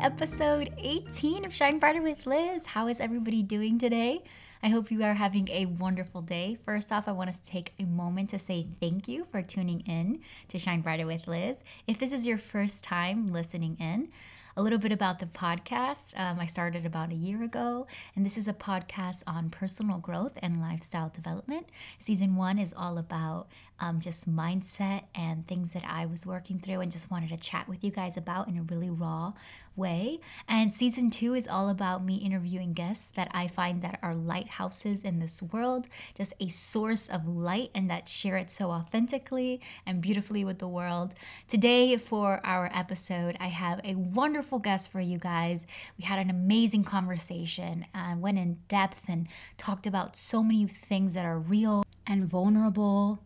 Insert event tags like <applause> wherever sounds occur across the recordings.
episode 18 of Shine Brighter with Liz. How is everybody doing today? I hope you are having a wonderful day. First off, I want to take a moment to say thank you for tuning in to Shine Brighter with Liz. If this is your first time listening in, a little bit about the podcast. Um, I started about a year ago, and this is a podcast on personal growth and lifestyle development. Season one is all about um, just mindset and things that I was working through and just wanted to chat with you guys about in a really raw way. And season two is all about me interviewing guests that I find that are lighthouses in this world, just a source of light and that share it so authentically and beautifully with the world. Today, for our episode, I have a wonderful guest for you guys. We had an amazing conversation and went in depth and talked about so many things that are real and vulnerable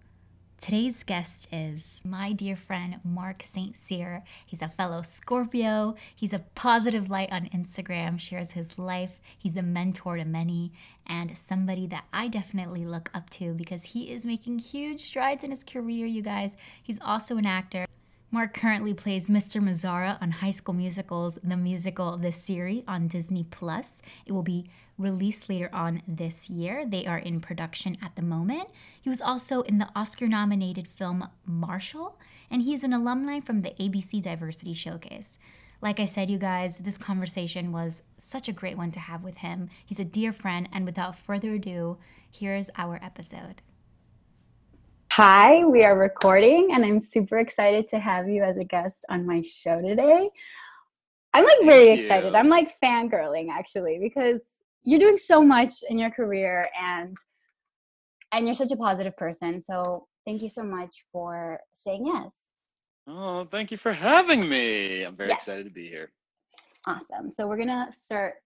Today's guest is my dear friend Mark St. Cyr. He's a fellow Scorpio. He's a positive light on Instagram, shares his life. He's a mentor to many and somebody that I definitely look up to because he is making huge strides in his career, you guys. He's also an actor. Mark currently plays Mr. Mazzara on High School Musicals, the musical The Series on Disney Plus. It will be released later on this year. They are in production at the moment. He was also in the Oscar nominated film Marshall, and he is an alumni from the ABC Diversity Showcase. Like I said, you guys, this conversation was such a great one to have with him. He's a dear friend, and without further ado, here's our episode. Hi, we are recording, and I'm super excited to have you as a guest on my show today. I'm like very excited. I'm like fangirling actually because you're doing so much in your career and and you're such a positive person. So thank you so much for saying yes. Oh, thank you for having me. I'm very excited to be here. Awesome. So we're gonna start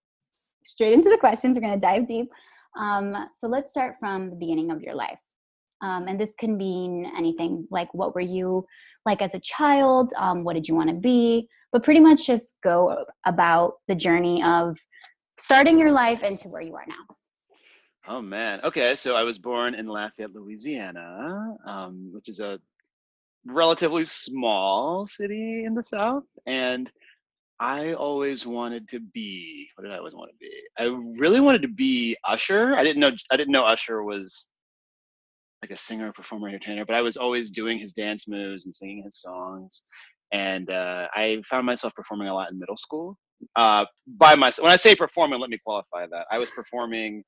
straight into the questions. We're gonna dive deep. Um, so let's start from the beginning of your life. Um, and this can mean anything like what were you like as a child? Um, what did you want to be? But pretty much just go about the journey of starting your life into where you are now. Oh man. Okay, so I was born in Lafayette, Louisiana, um, which is a relatively small city in the South, and I always wanted to be. What did I always want to be? I really wanted to be Usher. I didn't know. I didn't know Usher was like a singer, performer, entertainer, but I was always doing his dance moves and singing his songs. And uh, I found myself performing a lot in middle school uh, by myself. When I say performing, let me qualify that. I was performing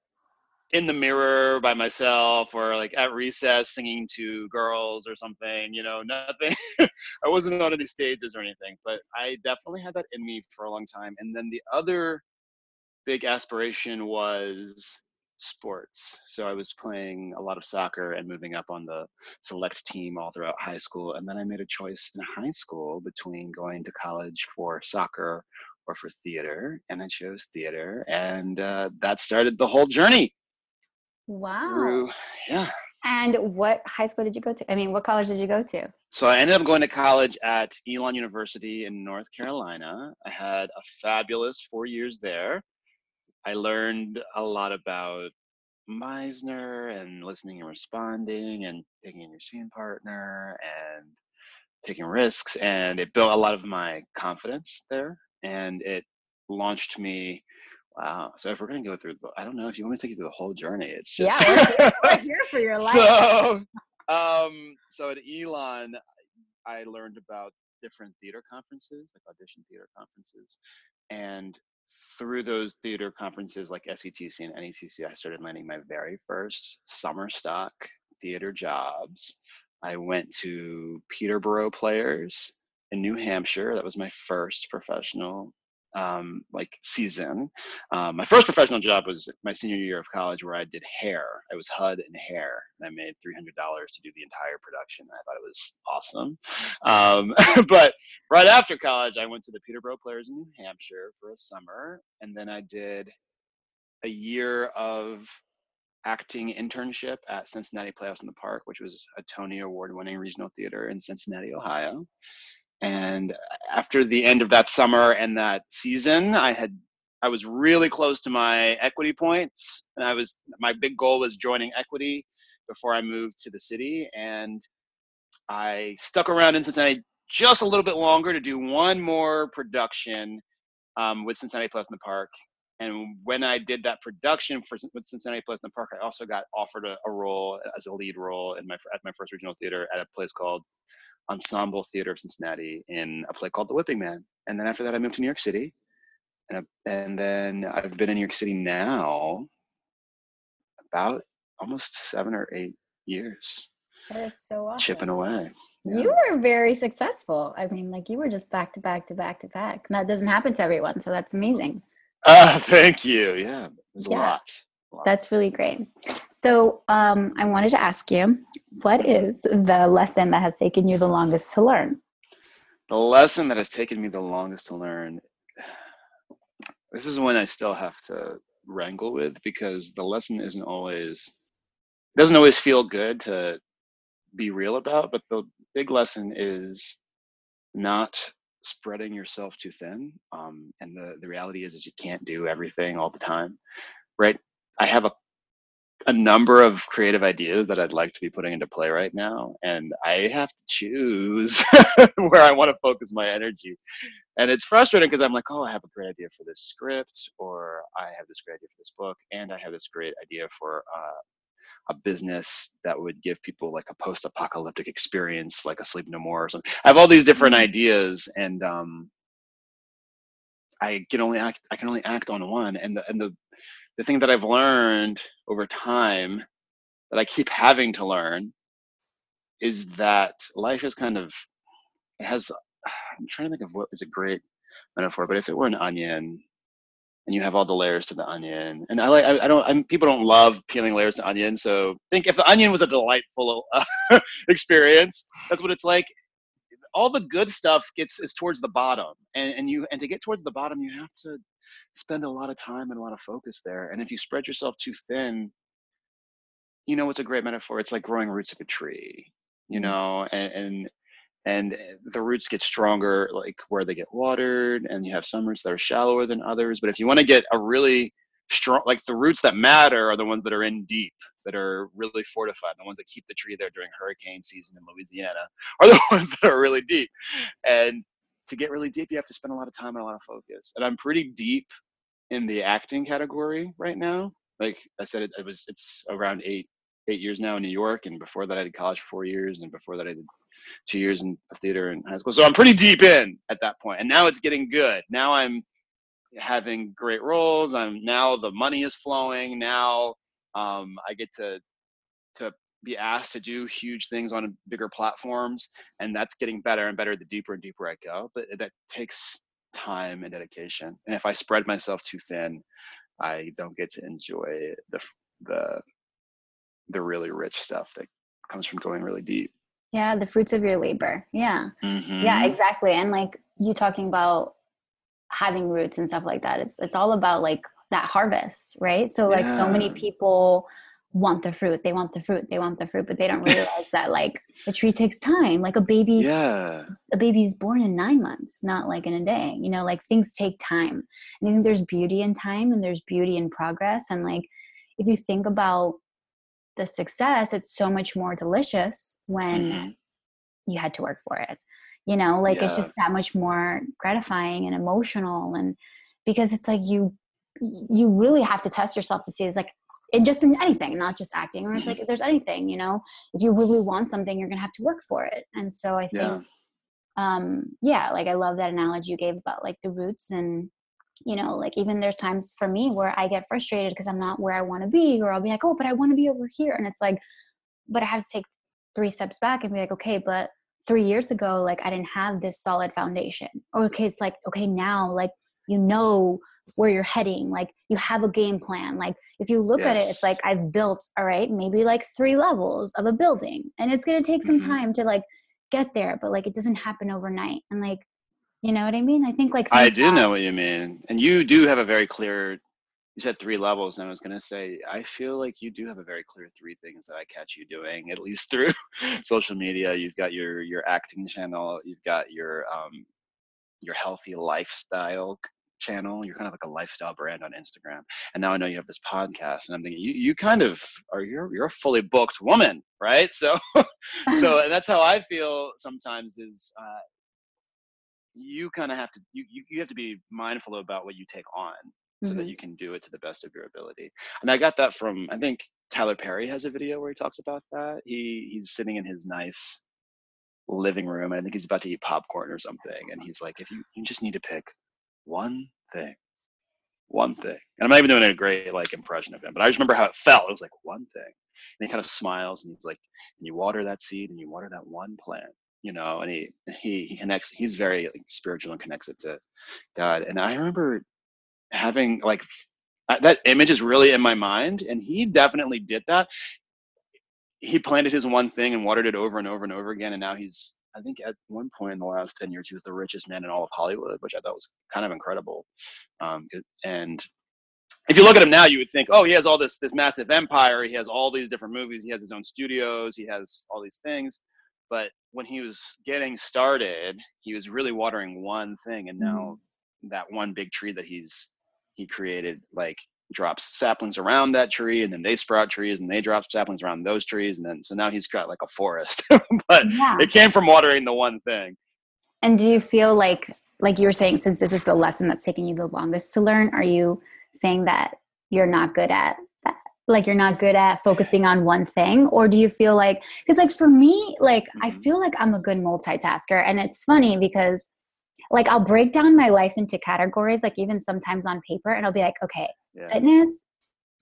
in the mirror by myself or like at recess singing to girls or something, you know, nothing. <laughs> I wasn't on any stages or anything, but I definitely had that in me for a long time. And then the other big aspiration was sports. So I was playing a lot of soccer and moving up on the select team all throughout high school. And then I made a choice in high school between going to college for soccer or for theater. And I chose theater. And uh, that started the whole journey. Wow. Through, yeah. And what high school did you go to? I mean, what college did you go to? So I ended up going to college at Elon University in North Carolina. I had a fabulous four years there. I learned a lot about Meisner and listening and responding and taking in your scene partner and taking risks. And it built a lot of my confidence there. And it launched me. Wow. So if we're going to go through, the, I don't know if you want me to take you through the whole journey. It's just. Yeah, we're, we're here for your life. So, um, so at Elon, I learned about different theater conferences, like audition theater conferences. And through those theater conferences like SETC and NETC, I started landing my very first summer stock theater jobs. I went to Peterborough Players in New Hampshire. That was my first professional um, like season. Um, my first professional job was my senior year of college, where I did hair. I was Hud and hair, and I made three hundred dollars to do the entire production. I thought it was awesome. Um, <laughs> but right after college, I went to the Peterborough Players in New Hampshire for a summer, and then I did a year of acting internship at Cincinnati Playhouse in the Park, which was a Tony Award winning regional theater in Cincinnati, Ohio. And after the end of that summer and that season, I had I was really close to my equity points, and I was my big goal was joining equity before I moved to the city, and I stuck around in Cincinnati just a little bit longer to do one more production um, with Cincinnati Playhouse in the Park. And when I did that production for with Cincinnati Playhouse in the Park, I also got offered a, a role as a lead role in my at my first regional theater at a place called Ensemble Theater of Cincinnati in a play called The Whipping Man. And then after that, I moved to New York City, and I, and then I've been in New York City now about almost seven or eight years. That is so awesome. Chipping away. Yeah. You were very successful. I mean, like you were just back to back to back to back. that doesn't happen to everyone, so that's amazing. Uh, <laughs> thank you. Yeah, there's yeah. a lot. That's really great. So, um, I wanted to ask you, what is the lesson that has taken you the longest to learn? The lesson that has taken me the longest to learn. <sighs> This is one I still have to wrangle with because the lesson isn't always doesn't always feel good to be real about, but the big lesson is not spreading yourself too thin. Um, and the, the reality is, is you can't do everything all the time, right? I have a, a number of creative ideas that I'd like to be putting into play right now. And I have to choose <laughs> where I want to focus my energy. And it's frustrating because I'm like, oh, I have a great idea for this script, or I have this great idea for this book, and I have this great idea for uh, a business that would give people like a post-apocalyptic experience like a sleep no more or something i have all these different mm-hmm. ideas and um i can only act i can only act on one and the and the the thing that i've learned over time that i keep having to learn is that life is kind of it has i'm trying to think of what is a great metaphor but if it were an onion and you have all the layers to the onion. And I like I, I don't I'm, people don't love peeling layers to onion. So think if the onion was a delightful uh, <laughs> experience, that's what it's like. All the good stuff gets is towards the bottom, and and you and to get towards the bottom, you have to spend a lot of time and a lot of focus there. And if you spread yourself too thin, you know what's a great metaphor? It's like growing roots of a tree, you mm-hmm. know, and, and and eh, the roots get stronger like where they get watered and you have some roots that are shallower than others but if you want to get a really strong like the roots that matter are the ones that are in deep that are really fortified the ones that keep the tree there during hurricane season in louisiana <laughs> are the <laughs> ones that are really deep and to get really deep you have to spend a lot of time and a lot of focus and i'm pretty deep in the acting category right now like i said it, it was it's around eight eight years now in new york and before that i did college for four years and before that i did two years in theater in high school. So I'm pretty deep in at that point. And now it's getting good. Now I'm having great roles. I'm now the money is flowing. Now um, I get to to be asked to do huge things on bigger platforms, and that's getting better and better the deeper and deeper I go. But that takes time and dedication. And if I spread myself too thin, I don't get to enjoy the the the really rich stuff that comes from going really deep. Yeah, the fruits of your labor. Yeah. Mm-hmm. Yeah, exactly. And like you talking about having roots and stuff like that. It's it's all about like that harvest, right? So like yeah. so many people want the fruit. They want the fruit. They want the fruit, but they don't <laughs> realize that like a tree takes time. Like a baby Yeah. A baby's born in 9 months, not like in a day. You know, like things take time. And I think there's beauty in time and there's beauty in progress and like if you think about the success it's so much more delicious when mm-hmm. you had to work for it you know like yeah. it's just that much more gratifying and emotional and because it's like you you really have to test yourself to see it's like in just in anything not just acting or it's like mm-hmm. if there's anything you know if you really want something you're gonna have to work for it and so i think yeah. um yeah like i love that analogy you gave about like the roots and you know like even there's times for me where i get frustrated because i'm not where i want to be or i'll be like oh but i want to be over here and it's like but i have to take three steps back and be like okay but three years ago like i didn't have this solid foundation or okay it's like okay now like you know where you're heading like you have a game plan like if you look yes. at it it's like i've built all right maybe like three levels of a building and it's going to take some mm-hmm. time to like get there but like it doesn't happen overnight and like you know what I mean? I think like I do know what you mean, and you do have a very clear. You said three levels, and I was gonna say I feel like you do have a very clear three things that I catch you doing, at least <laughs> through social media. You've got your your acting channel, you've got your um your healthy lifestyle channel. You're kind of like a lifestyle brand on Instagram, and now I know you have this podcast, and I'm thinking you you kind of are you're you're a fully booked woman, right? <laughs> So so <laughs> and that's how I feel sometimes is uh, you kind of have to you, you you have to be mindful about what you take on so Mhm. that you can do it to the best of your ability. And I got that from I think Tyler Perry has a video where he talks about that. He he's sitting in his nice living room and I think he's about to eat popcorn or something and he's like if you you just need to pick one thing. One thing. And i'm not even doing a great like impression of him but i just remember how it felt. It was like one thing. And he kind of smiles and he's like and you water that seed and you water that one plant you know and he he he connects he's very like, spiritual and connects it to god. And i remember having like that image is really in my mind and he definitely did that. He planted his one thing and watered it over and over and over again and now he's i think at one point in the last 10 years he was the richest man in all of hollywood which i thought was kind of incredible um, and if you look at him now you would think oh he has all this this massive empire he has all these different movies he has his own studios he has all these things but when he was getting started he was really watering one thing and now that one big tree that he's he created like drops saplings around that tree and then they sprout trees and they drop saplings around those trees and then so now he's got like a forest <laughs> but Yeah. it came from watering the one thing And do you feel like, like you were saying, since this is the lesson that's taken you the longest to learn, are you saying that you're not good at that? Like you're not good at focusing on one thing? Or do you feel like, because like for me, like I Mhm. feel like I'm a good multitasker. And it's funny because like I'll break down my life into categories, like even sometimes on paper, and I'll be like, okay, yeah fitness,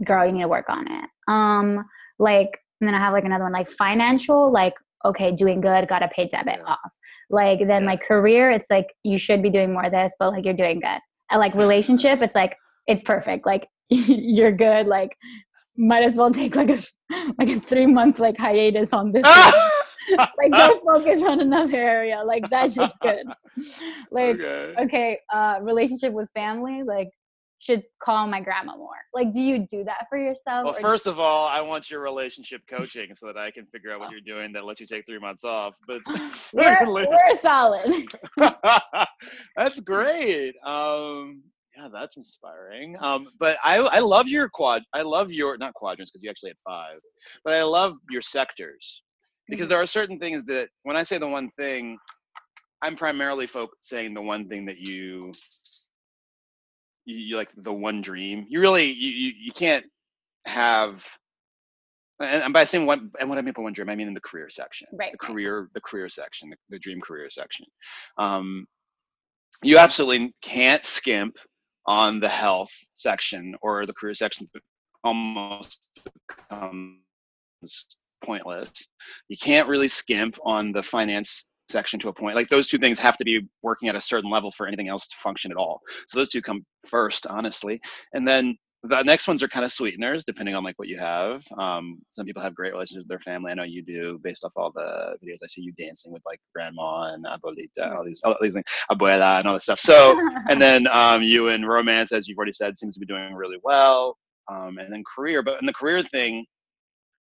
girl, you need to work on it. Um, like, and then I have like another one, like financial, like, okay, doing good, got to pay debit Yeah. off. Like, then Yeah. my career, it's like, you should be doing more of this, but like, you're doing good. And like, relationship, it's like, it's perfect. Like, <laughs> you're good. Like, might as well take like a, <laughs> like a three month like hiatus on this. <laughs> like, go focus on another area. Like, that's just good. <laughs> Like, okay. okay, uh, relationship with family, like should call my grandma more. Like, do you do that for yourself? Well, first of all, I want your relationship coaching so that I can figure out what you're doing that lets you take three months off. But <laughs> <laughs> we're, we're solid. that's great. Um, yeah, that's inspiring. Um, but I, I love your quad. I love your not quadrants because you actually had five, but I love your sectors because Mhm. there are certain things that when I say the one thing, I'm primarily folk saying the one thing that you, you, you like the one dream. You really you you, you can't have. And and by saying one, and what I mean by one dream, I mean in the career section Right, the career the career section the, the dream career section um, you absolutely can't skimp on the health section or the career section almost becomes pointless. You can't really skimp on the finance section to a point. Like those two things have to be working at a certain level for anything else to function at all. So those two come first honestly. And then the next ones are kind of sweeteners depending on like what you have. Um, some people have great relationships with their family. I know you do based off all the videos i see you dancing with like grandma and abuelita all these all these things abuela and all this stuff. So <laughs> and then um, you in romance as you've already said seems to be doing really well. Um, and then career but in the career thing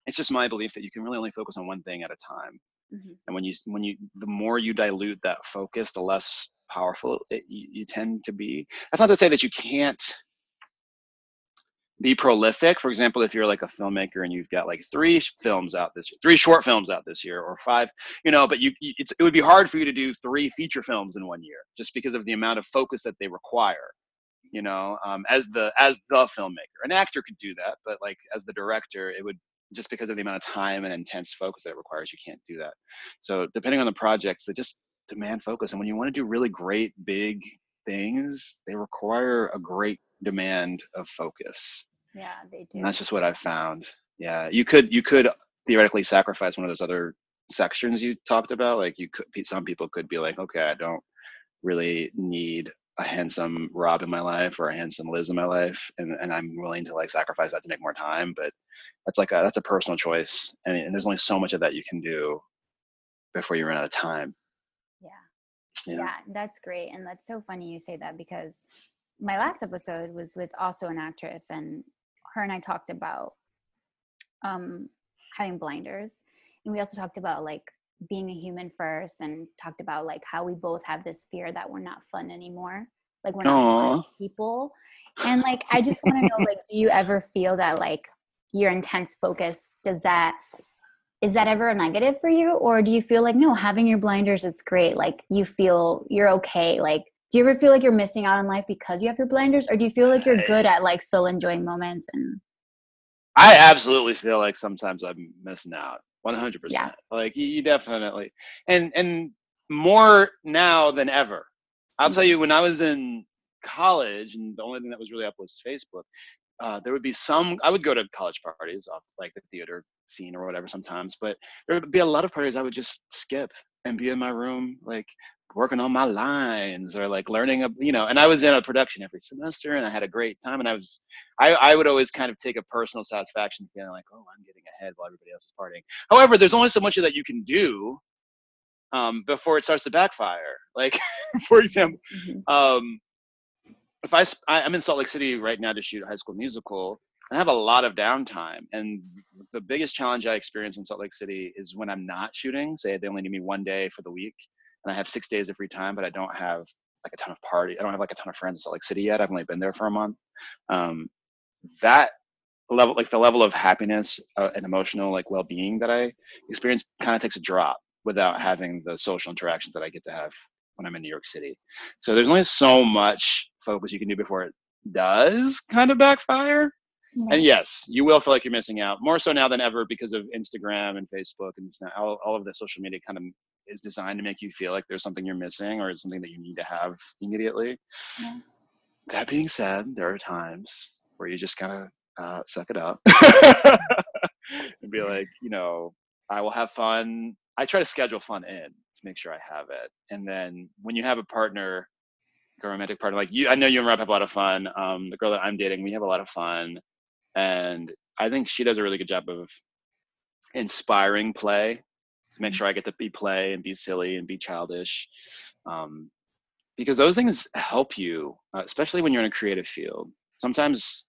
it's just my belief that you can really only focus on one thing at a time. Mhm. and when you when you the more you dilute that focus the less powerful it, you, you tend to be. That's not to say that you can't be prolific. For example if you're like a filmmaker and you've got like three films out this year, three short films out this year or five you know but you it would be hard for you to do three feature films in one year just because of the amount of focus that they require you know um, as the as the filmmaker. An actor could do that but like as the director it would just because of the amount of time and intense focus that it requires you can't do that. So depending on the projects they just demand focus and when you want to do really great big things they require a great demand of focus. Yeah, they do. and that's just what i've found. Yeah you could you could theoretically sacrifice one of those other sections you talked about like you could some people could be like okay i don't really need a handsome rob in my life or a handsome liz in my life and, and i'm willing to like sacrifice that to make more time but that's like a that's a personal choice and, and there's only so much of that you can do before you run out of time yeah. yeah, yeah, that's great. And that's so funny you say that because my last episode was with also an actress, and her and I talked about um, having blinders. And we also talked about like being a human first and talked about like how we both have this fear that we're not fun anymore. Like we're not fun people. And like I just want to know like do you ever feel that like your intense focus does that is that ever a negative for you or do you feel like no having your blinders it's great like you feel you're okay like do you ever feel like you're missing out on life because you have your blinders or do you feel like you're good at like still enjoying moments and i absolutely feel like sometimes i'm missing out 100% Yeah. like you, you definitely and and more now than ever. I'll tell you when i was in college and the only thing that was really up was facebook uh, there would be some i would go to college parties off like the theater scene or whatever sometimes but there would be a lot of parties i would just skip and be in my room like working on my lines or like learning a you know and i was in a production every semester and i had a great time and i was i, I would always kind of take a personal satisfaction feeling like oh i'm getting ahead while everybody else is partying however there's only so much of that you can do um, before it starts to backfire like <laughs> for example Mhm. um, if I, I I'm in Salt Lake City right now to shoot a High School Musical, and I have a lot of downtime. And the biggest challenge I experience in Salt Lake City is when I'm not shooting. Say they only need me one day for the week, and I have six days of free time, but I don't have like a ton of party. I don't have like a ton of friends in Salt Lake City yet. I've only been there for a month. Um, that level, like the level of happiness uh, and emotional like well-being that I experience, kind of takes a drop without having the social interactions that I get to have when I'm in New York City. So there's only so much focus you can do before it does kind of backfire. And yes, you will feel like you're missing out more so now than ever because of Instagram and Facebook and all, all of the social media kind of is designed to make you feel like there's something you're missing or it's something that you need to have immediately. Yeah. That being said, there are times where you just kind of uh, suck it up <laughs> and be like, you know, I will have fun. I try to schedule fun in to make sure I have it. And then when you have a partner, a romantic partner, like you, I know you and Rob have a lot of fun. Um, the girl that I'm dating, we have a lot of fun. And I think she does a really good job of inspiring play to make sure I get to be play and be silly and be childish. Um, because those things help you, uh, especially when you're in a creative field. Sometimes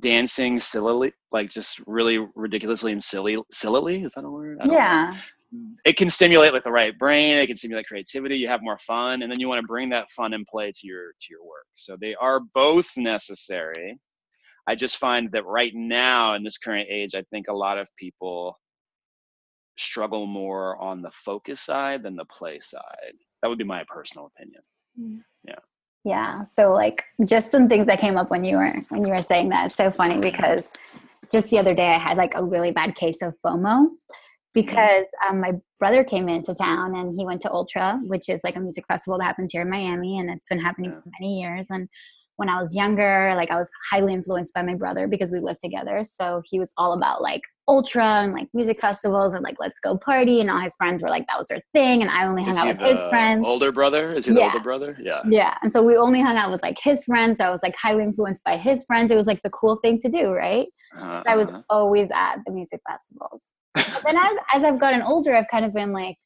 dancing sillily, like just really ridiculously and silly, sillily, is that a word? I don't know yeah it can stimulate like the right brain it can stimulate creativity you have more fun and then you want to bring that fun and play to your to your work so they are both necessary i just find that right now in this current age i think a lot of people struggle more on the focus side than the play side. That would be my personal opinion. Yeah. Yeah. so like just some things that came up when you were when you were saying that. It's so funny because just the other day i had like a really bad case of fomo because um, my brother came into town and he went to ultra which is like a music festival that happens here in miami and it's been happening for many years and when i was younger like i was highly influenced by my brother because we lived together so he was all about like ultra and like music festivals and like let's go party and all his friends were like that was their thing and i only hung is out with his friends older brother is he the Yeah. older brother yeah yeah. And so we only hung out with like his friends. So I was like highly influenced by his friends. It was like the cool thing to do, right? uh, I was uh, always at the music festivals. But then as, as I've gotten older, I've kind of been like,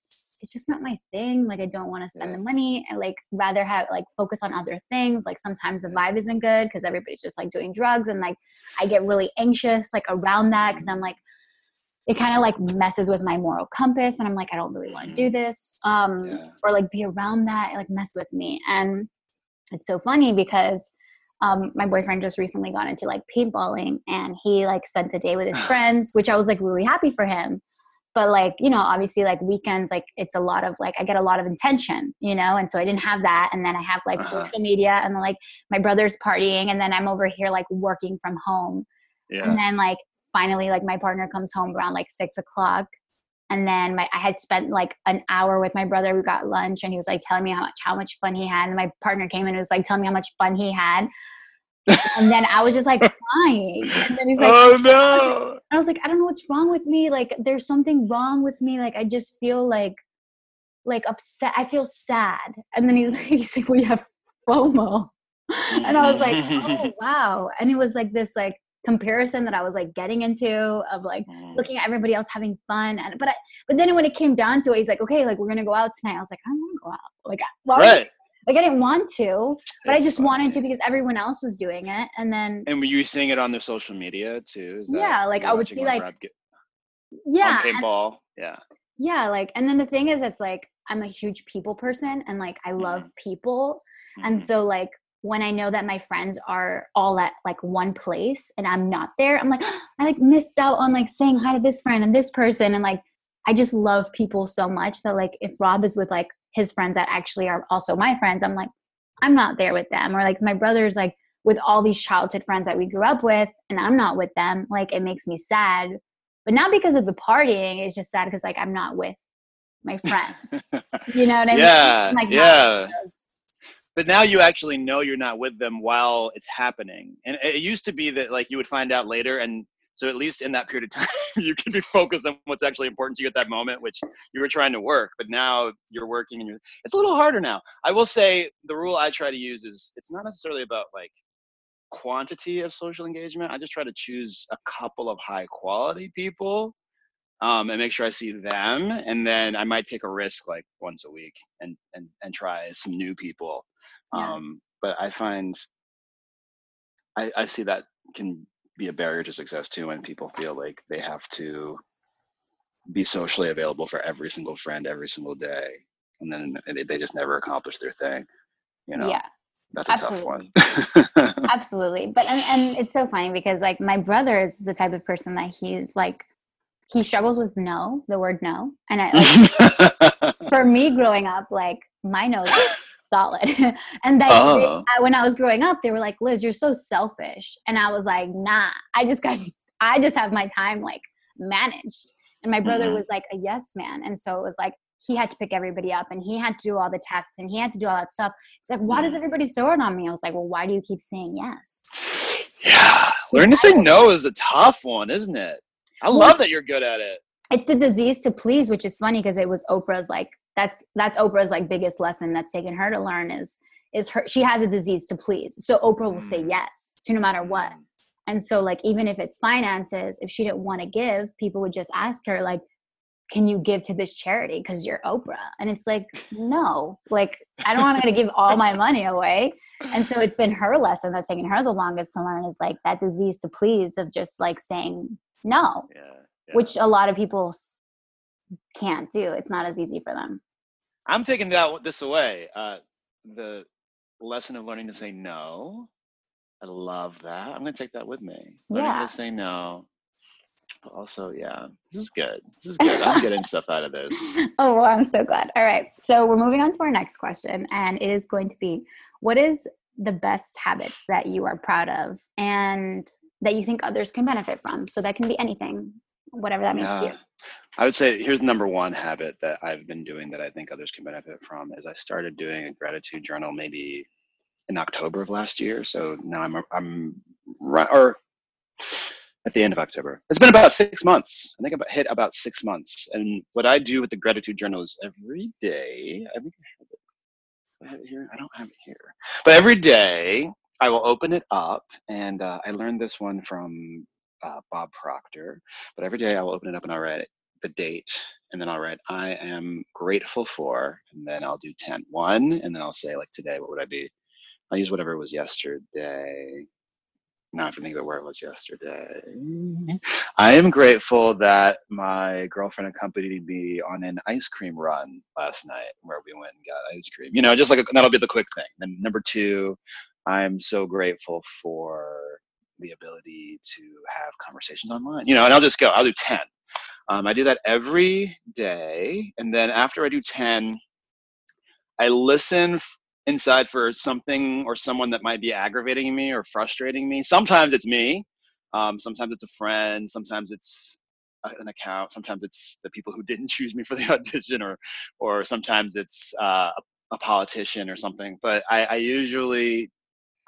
it's just not my thing. Like I don't want to spend Yeah. the money and like rather have like focus on other things. Like sometimes the vibe isn't good because everybody's just like doing drugs and like I get really anxious like around that because I'm like it kind of like messes with my moral compass and I'm like I don't really want to do this. Um Yeah. or like be around that, it, like mess with me. And it's so funny because um, my boyfriend just recently got into like paintballing and he like spent the day with his <laughs> friends, which I was like really happy for him. But like, you know, obviously like weekends, like it's a lot of like, I get a lot of intention you know? And so I didn't have that. And then I have like Uh-huh. social media and like my brother's partying and then I'm over here like working from home. yeah And then like finally like my partner comes home around like six o'clock. And then my I had spent like an hour with my brother. We got lunch and he was like telling me how much how much fun he had. And my partner came in and was like telling me how much fun he had. And then I was just like <laughs> crying. And then he's like oh no I was like, I don't know what's wrong with me. Like there's something wrong with me. Like I just feel like like upset. I feel sad. And then he's like, <laughs> he's like, we have FOMO. And I was like, oh <laughs> wow. And it was like this like comparison that I was like getting into of like Mm. looking at everybody else having fun and but I, but then when it came down to it he's like okay like we're gonna go out tonight I was like I don't want to go out like why right like I didn't want to but I It's just wanted to because everyone else was doing it and then And were you seeing it on their social media too? Is that- Yeah, like, I would see, like, get- yeah and- paintball. Yeah. yeah like and then the thing is it's like I'm a huge people person and like I love people and Mhm. so like when I know that my friends are all at like one place and I'm not there, I'm like, <gasps> I like missed out on like saying hi to this friend and this person. And like, I just love people so much that like if Rob is with like his friends that actually are also my friends, I'm like, I'm not there with them. Or like my brother's like with all these childhood friends that we grew up with and I'm not with them. Like it makes me sad. But not because of the partying, it's just sad because like I'm not with my <laughs> friends. you know what I yeah, mean? Like yeah. But now you actually know you're not with them while it's happening. And it used to be that like you would find out later and so at least in that period of <laughs> time you can be focused on what's actually important to you at that moment, which you were trying to work. But now you're working and you're it's a little harder now. I will say the rule I try to use is it's not necessarily about like quantity of social engagement. I just try to choose a couple of high quality people um, and make sure I see them. And then I might take a risk like once a week and and and try some new people. Yeah. Um, but I find I, I see that can be a barrier to success too when people feel like they have to be socially available for every single friend every single day and then they just never accomplish their thing you know Yeah. that's a absolutely. tough one <laughs> Absolutely. But and, and it's so funny because like my brother is the type of person that he's like he struggles with no, the word no. And I like <laughs> for me growing up, like my nose is solid. <laughs> and they, Oh. they when I was growing up, they were like, Liz, you're so selfish. And I was like, nah, I just got <laughs> I just have my time like managed. And my brother Mhm. was like a yes man. And so it was like he had to pick everybody up and he had to do all the tests and he had to do all that stuff. He's like, why does Mhm. everybody throw it on me? I was like, well, why do you keep saying yes? yeah learning to say no is a tough one isn't it i love that you're good at it It's the disease to please, which is funny because it was Oprah's like that's that's Oprah's like biggest lesson that's taken her to learn is is her she has a disease to please. So Oprah will say Mm. yes to no matter what. And so like even if it's finances, if she didn't want to give, people would just ask her like can you give to this charity because you're Oprah? And it's like, <laughs> no, like I don't want to give all my money away. And so it's been her lesson that's taken her the longest to learn is like that disease to please of just like saying no, yeah, yeah. which a lot of people can't do. It's not as easy for them. i'm taking that this away uh the lesson of learning to say no i love that i'm gonna take that with me learning Yeah. to say no but also yeah this is good this is good i'm getting stuff out of this <laughs> Oh, well, I'm so glad. All right. So we're moving on to our next question, and it is going to be what is the best habits that you are proud of and that you think others can benefit from? So that can be anything, whatever that means to you. I would say here's number one habit that I've been doing that I think others can benefit from is I started doing a gratitude journal maybe in October of last year. So now I'm I'm right or at the end of October. It's been about six months. I think I've hit about six months. And what I do with the gratitude journal is every day. I think I have it. I have it here. I don't have it here. But every day I will open it up, and uh, I learned this one from uh, Bob Proctor. But every day I will open it up and I'll write the date, and then I'll write I am grateful for, and then I'll do 10, one, and then I'll say like today, what would I be? I'll use whatever was yesterday. Now I have to think about where it was yesterday. I am grateful that my girlfriend accompanied me on an ice cream run last night where we went and got ice cream. You know, just like a, that'll be the quick thing. Then number two, I'm so grateful for the ability to have conversations online. You know, and I'll just go, I'll do 10. Um, I do that every day. And then after I do 10, I listen f- inside for something or someone that might be aggravating me or frustrating me. Sometimes it's me. Um, sometimes it's a friend. Sometimes it's an account. Sometimes it's the people who didn't <laughs> choose me for the audition, or or sometimes it's uh, a, politician or something. But I, I usually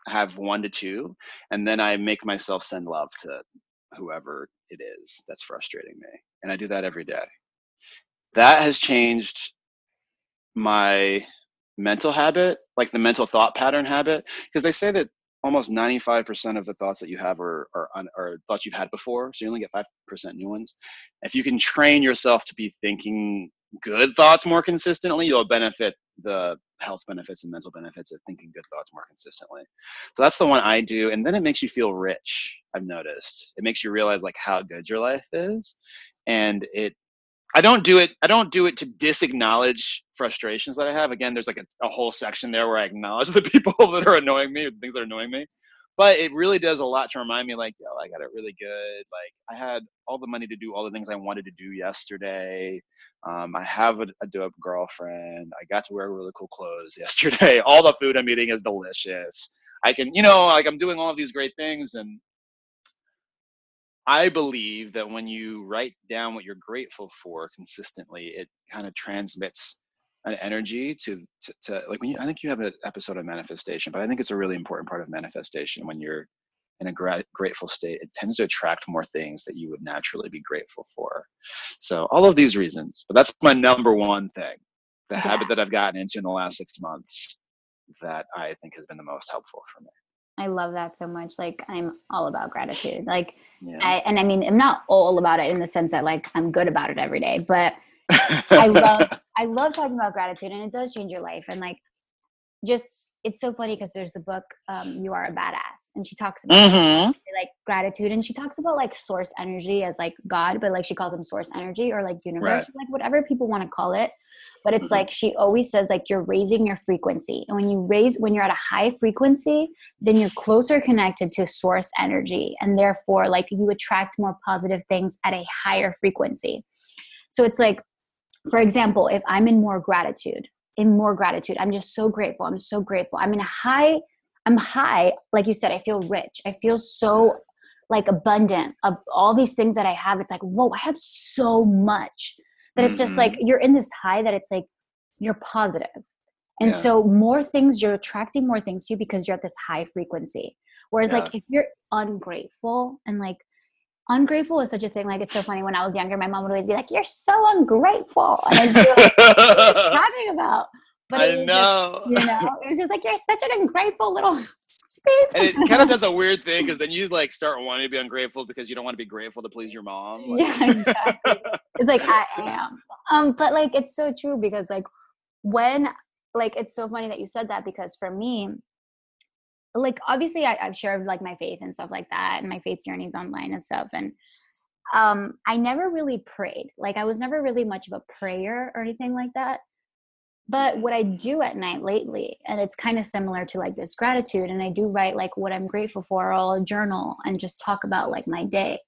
have one to two, and then I make myself send love to whoever it is that's frustrating me, and I do that every day. That has changed my mental habit, like the mental thought pattern habit, because they say that almost 95% of the thoughts that you have are, are, are thoughts you've had before, so you only get 5% new ones. If you can train yourself to be thinking good thoughts more consistently, you'll benefit the health benefits and mental benefits of thinking good thoughts more consistently. So that's the one I do, and then it makes you feel rich. I've noticed it makes you realize like how good your life is, and it I don't do it. I don't do it to disacknowledge frustrations that I have. Again, there's like a, a whole section there where I acknowledge <laughs> the people that are annoying me, the things that are annoying me. But it really does a lot to remind me, like, yo, I got it really good. Like, I had all the money to do all the things I wanted to do yesterday. Um, I have a, a dope girlfriend. I got to wear really cool clothes <laughs> yesterday. All the food I'm eating is delicious. I can, you know, like I'm doing all of these great things, and I believe that when you write down what you're grateful for consistently, it kind of transmits an energy to, to, to like when you, I think you have an episode of manifestation, but I think it's a really important part of manifestation when you're in a gra- grateful state, it tends to attract more things that you would naturally be grateful for. So all of these reasons, but that's my number one thing, the yeah. habit that I've gotten into in the last six months that I think has been the most helpful for me. I love that so much. Like I'm all about gratitude. Like yeah. I, and I mean I'm not all about it in the sense that like I'm good about it every day, but I love <laughs> I love talking about gratitude and it does change your life. And like just it's so funny because there's a book um, you are a badass and she talks about mm-hmm. like gratitude and she talks about like source energy as like god but like she calls them source energy or like universe right. or, like whatever people want to call it but it's mm-hmm. like she always says like you're raising your frequency and when you raise when you're at a high frequency then you're closer connected to source energy and therefore like you attract more positive things at a higher frequency so it's like for example if i'm in more gratitude in more gratitude i'm just so grateful i'm so grateful i'm in a high i'm high like you said i feel rich i feel so like abundant of all these things that i have it's like whoa i have so much that it's just like mm-hmm. you're in this high that it's like you're positive and yeah. so more things you're attracting more things to you because you're at this high frequency whereas yeah. like if you're ungrateful and like ungrateful is such a thing like it's so funny when i was younger my mom would always be like you're so ungrateful and i'd be like what are you <laughs> talking about but i know just, you know it was just like you're such an ungrateful little <laughs> and it kind of does a weird thing because then you like start wanting to be ungrateful because you don't want to be grateful to please your mom. <laughs> Like. Yeah, exactly. it's like I am. Um, but like it's so true because like when like it's so funny that you said that because for me, like obviously I, I've shared like my faith and stuff like that and my faith journeys online and stuff and um I never really prayed. Like I was never really much of a prayer or anything like that. But what I do at night lately, and it's kind of similar to like this gratitude, and I do write like what I'm grateful for, or I'll journal and just talk about like my day.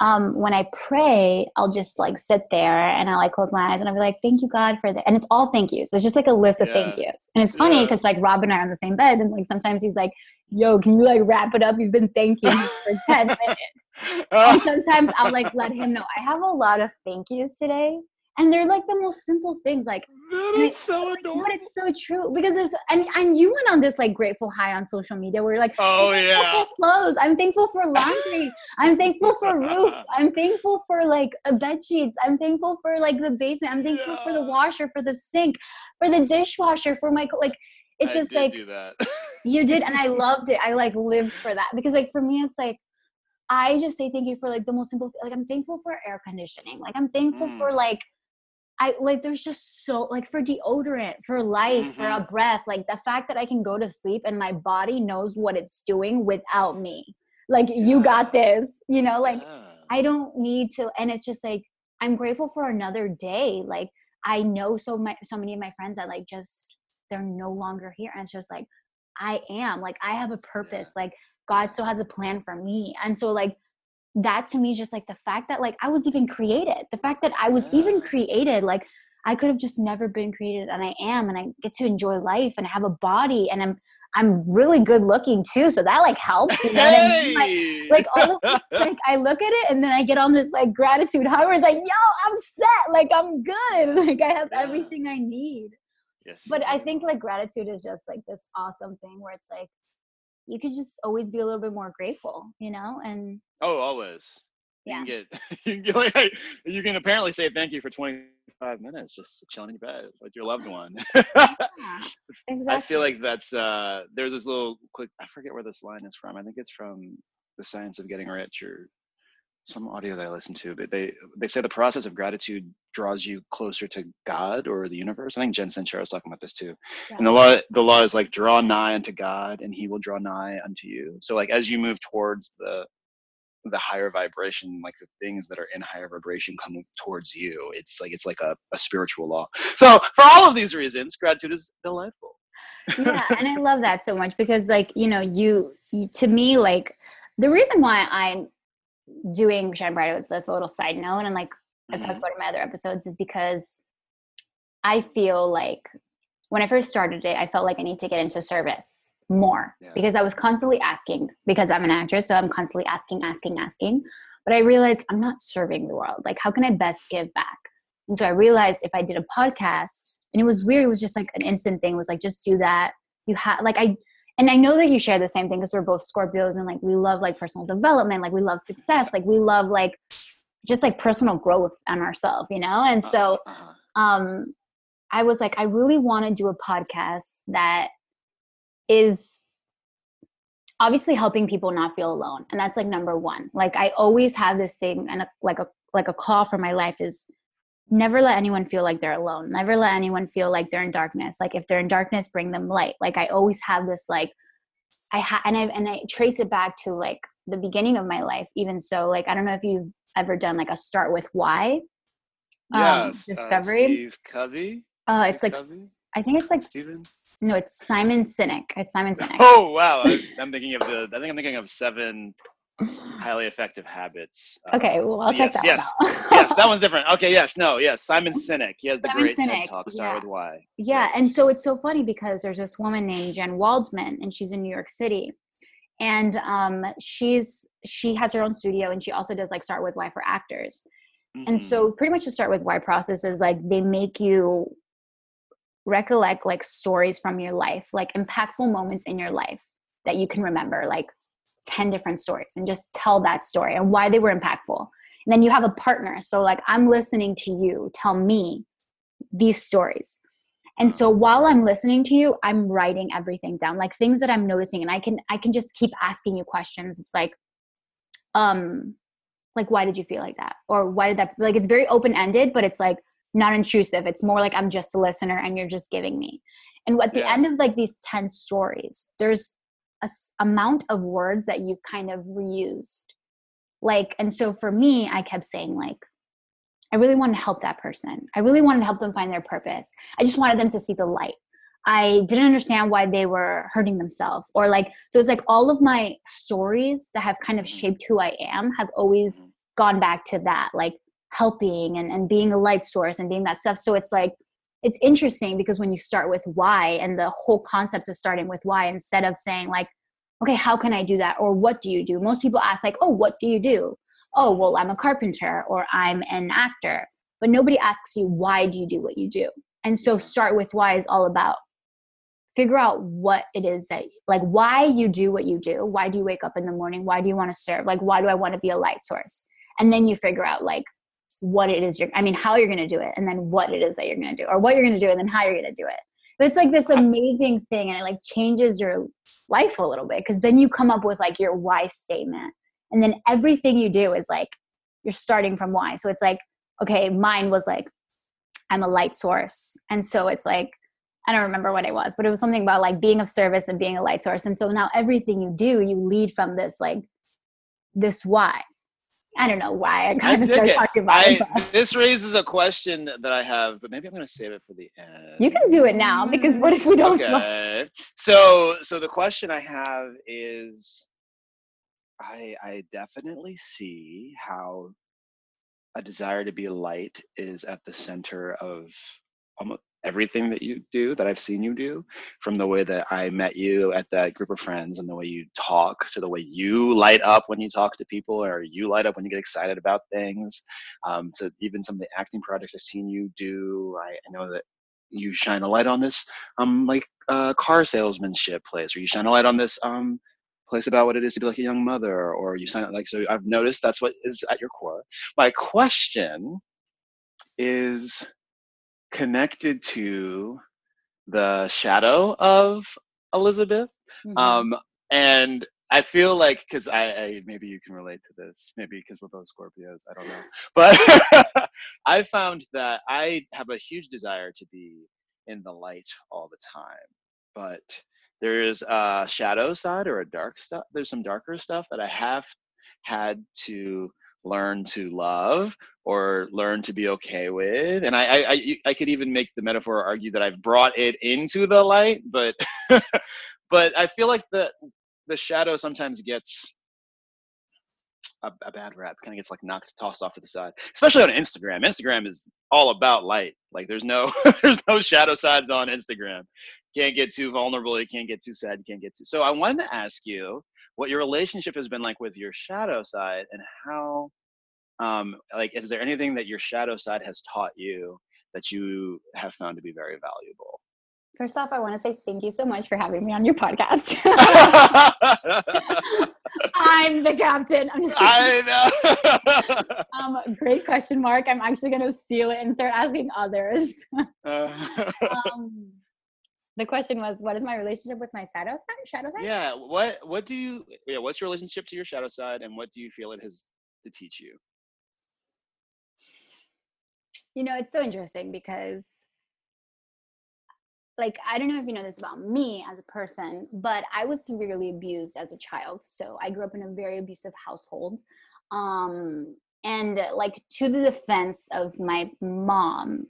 Um, when I pray, I'll just like sit there and I like close my eyes and I'll be like, thank you, God, for that. And it's all thank yous. It's just like a list of yeah. thank yous. And it's funny because yeah. like Rob and I are on the same bed and like sometimes he's like, yo, can you like wrap it up? You've been thanking me for 10 <laughs> minutes. and sometimes I'll like let him know I have a lot of thank yous today and they're like the most simple things like that is so adorable. but it's so true because there's and and you went on this like grateful high on social media where you're like oh yeah clothes i'm thankful for laundry i'm thankful for roof <laughs> i'm thankful for like a bed sheets i'm thankful for like the basement i'm thankful yeah. for the washer for the sink for the dishwasher for my like it's just like you did and i <laughs> loved it i like lived for that because like for me it's like I just say thank you for like the most simple like I'm thankful for air conditioning. Like I'm thankful mm. for like I like there's just so like for deodorant, for life, mm-hmm. for a breath, like the fact that I can go to sleep and my body knows what it's doing without me. Like yeah. you got this, you know, like yeah. I don't need to and it's just like I'm grateful for another day. Like I know so my so many of my friends that like just they're no longer here and it's just like I am like I have a purpose. Yeah. Like God still has a plan for me. And so like that to me is just like the fact that like I was even created, the fact that I was yeah. even created, like I could have just never been created and I am and I get to enjoy life and I have a body and I'm I'm really good looking too, so that like helps. You know hey! I mean? like, like, all of <laughs> like I look at it and then I get on this like gratitude high it's like, yo, I'm set, like I'm good, <laughs> like I have yeah. everything I need. Yes. But I think like gratitude is just like this awesome thing where it's like you could just always be a little bit more grateful, you know? And oh, always. Yeah. <laughs> You can get you can you can apparently say thank you for 25 minutes just chilling in your bed with your loved one. yeah, exactly. <laughs> I feel like that's uh there's this little quick I forget where this line is from. I think it's from The Science of Getting Rich or some audio that I listened to, but they they say the process of gratitude draws you closer to God or the universe. I think Jen Sincero was talking about this too. Yeah. And the law the law is like draw nigh unto God and he will draw nigh unto you. So like as you move towards the the higher vibration like the things that are in higher vibration come towards you it's like it's like a, a spiritual law so for all of these reasons gratitude is delightful yeah and i love that so much because like you know you, you to me like the reason why i'm doing shine brighter with this little side note and like i've talked Mhm. about in my other episodes is because i feel like when i first started it i felt like i need to get into service more Yeah. because i was constantly asking because i'm an actress so i'm constantly asking asking asking but i realized i'm not serving the world like how can i best give back and so i realized if i did a podcast and it was weird it was just like an instant thing it was like just do that you have like i and i know that you share the same thing because we're both scorpios and like we love like personal development like we love success like we love like just like personal growth on ourselves you know and so Uh-huh. um i was like i really want to do a podcast that is obviously helping people not feel alone and that's like number one like i always have this thing and a, like a like a call for my life is never let anyone feel like they're alone never let anyone feel like they're in darkness like if they're in darkness bring them light like i always have this like i ha- and i and i trace it back to like the beginning of my life even so like i don't know if you've ever done like a start with why um, yes uh, discovery steve covey uh, Steve it's like Covey? I think it's like Steven? no, it's Simon Sinek. It's Simon Sinek. oh wow i'm thinking of the i think i'm thinking of seven highly effective habits Okay, well I'll check yes, that yes out. <laughs> yes that one's different okay yes no yes simon sinek he has the Simon great Sinek, TED talk start yeah. with why yeah, and so it's so funny because there's this woman named Jen Waldman, and she's in New York City, and um, she's she has her own studio, and she also does like start with why for actors. And Mhm. so pretty much the start with why process is like they make you recollect like stories from your life, like impactful moments in your life that you can remember, like 10 different stories and just tell that story and why they were impactful. And then you have a partner. So like I'm listening to you tell me these stories. And so while I'm listening to you, I'm writing everything down, like things that I'm noticing and I can I can just keep asking you questions. It's like um like why did you feel like that or why did that like it's very open ended but it's like not intrusive it's more like i'm just a listener and you're just giving me and at the Yeah. end of like these 10 stories there's a s- amount of words that you've kind of reused. Like and so for me i kept saying like i really wanted to help that person. I really wanted to help them find their purpose. I just wanted them to see the light. I didn't understand why they were hurting themselves or like so it's like all of my stories that have kind of shaped who i am have always Mhm. gone back to that like helping and, and being a light source and being that stuff. So it's like it's interesting because when you start with why and the whole concept of starting with why instead of saying like okay how can i do that? or what do you do? most people ask like oh what do you do? Oh well i'm a carpenter or i'm an actor. but nobody asks you why do you do what you do? and so start with why is all about figure out what it is that like why you do what you do. Why do you wake up in the morning? Why do you want to serve? Like why do i want to be a light source? and then you figure out like what it is you're i mean how you're going to do it and then what it is that you're going to do or what you're going to do and then how you're going to do it. But it's like this amazing thing and it like changes your life a little bit because then you come up with like your why statement and then everything you do is like you're starting from why. So it's like okay mine was like i'm a light source and so it's like i don't remember what it was but it was something about like being of service and being a light source and so now everything you do you lead from this like this why i don't know why i I kind of started it. talking about it I, but this raises a question that I have, but maybe I'm going to save it for the end. you can do it now because what if we don't Okay. So, so the question I have is, I I definitely see how a desire to be light is at the center of almost everything that you do that I've seen you do from the way that I met you at that group of friends and the way you talk to the way you light up when you talk to people or you light up when you get excited about things. Um, to even some of the acting projects I've seen you do I, I know that you shine a light on this um like uh, car salesmanship place or you shine a light on this um place about what it is to be like a young mother or you sign up like so I've noticed that's what is at your core. My question is connected to the shadow of Elizabeth. Mhm. Um, and I feel like because I, I maybe you can relate to this, maybe because we're both Scorpios, I don't know. <laughs> But I found that I have a huge desire to be in the light all the time, but there's a shadow side or a dark stuff. There's some darker stuff that I have had to learn to love or learn to be okay with and I, I i could even make the metaphor argue that i've brought it into the light but <laughs> but i feel like the the shadow sometimes gets a, a, bad rap kind of gets like knocked tossed off to the side especially on instagram. Instagram is all about light like there's no <laughs> there's no shadow sides on instagram. Can't get too vulnerable you can't get too sad you can't get too so i wanted to ask you what your relationship has been like with your shadow side and how um like is there anything that your shadow side has taught you that you have found to be very valuable First off, I want to say thank you so much for having me on your podcast. <laughs> <laughs> I'm the captain. I'm just I know. <laughs> um, great question, Mark. I'm actually going to steal it and start asking others. um, the question was, what is my relationship with my shadow side? Shadow side? Yeah. What What do you? Yeah. What's your relationship to your shadow side, and what do you feel it has to teach you? You know, it's so interesting because like I don't know if you know this about me as a person, but I was severely abused as a child. So I grew up in a very abusive household. Um, and like to the defense of my mom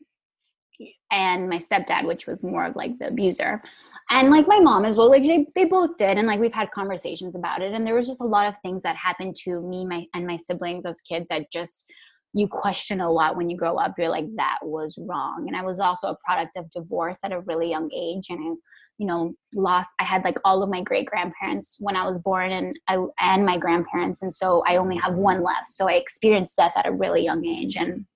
and my stepdad, which was more of like the abuser, and like my mom as well, like they, they both did, and like we've had conversations about it. And there was just a lot of things that happened to me, my and my siblings as kids that just you question a lot when you grow up. You're like, that was wrong. And I was also a product of divorce at a really young age. And I, you know, lost, I had like all of my great grandparents when I was born and I, and my grandparents. And so I only have one left. So I experienced death at a really young age. And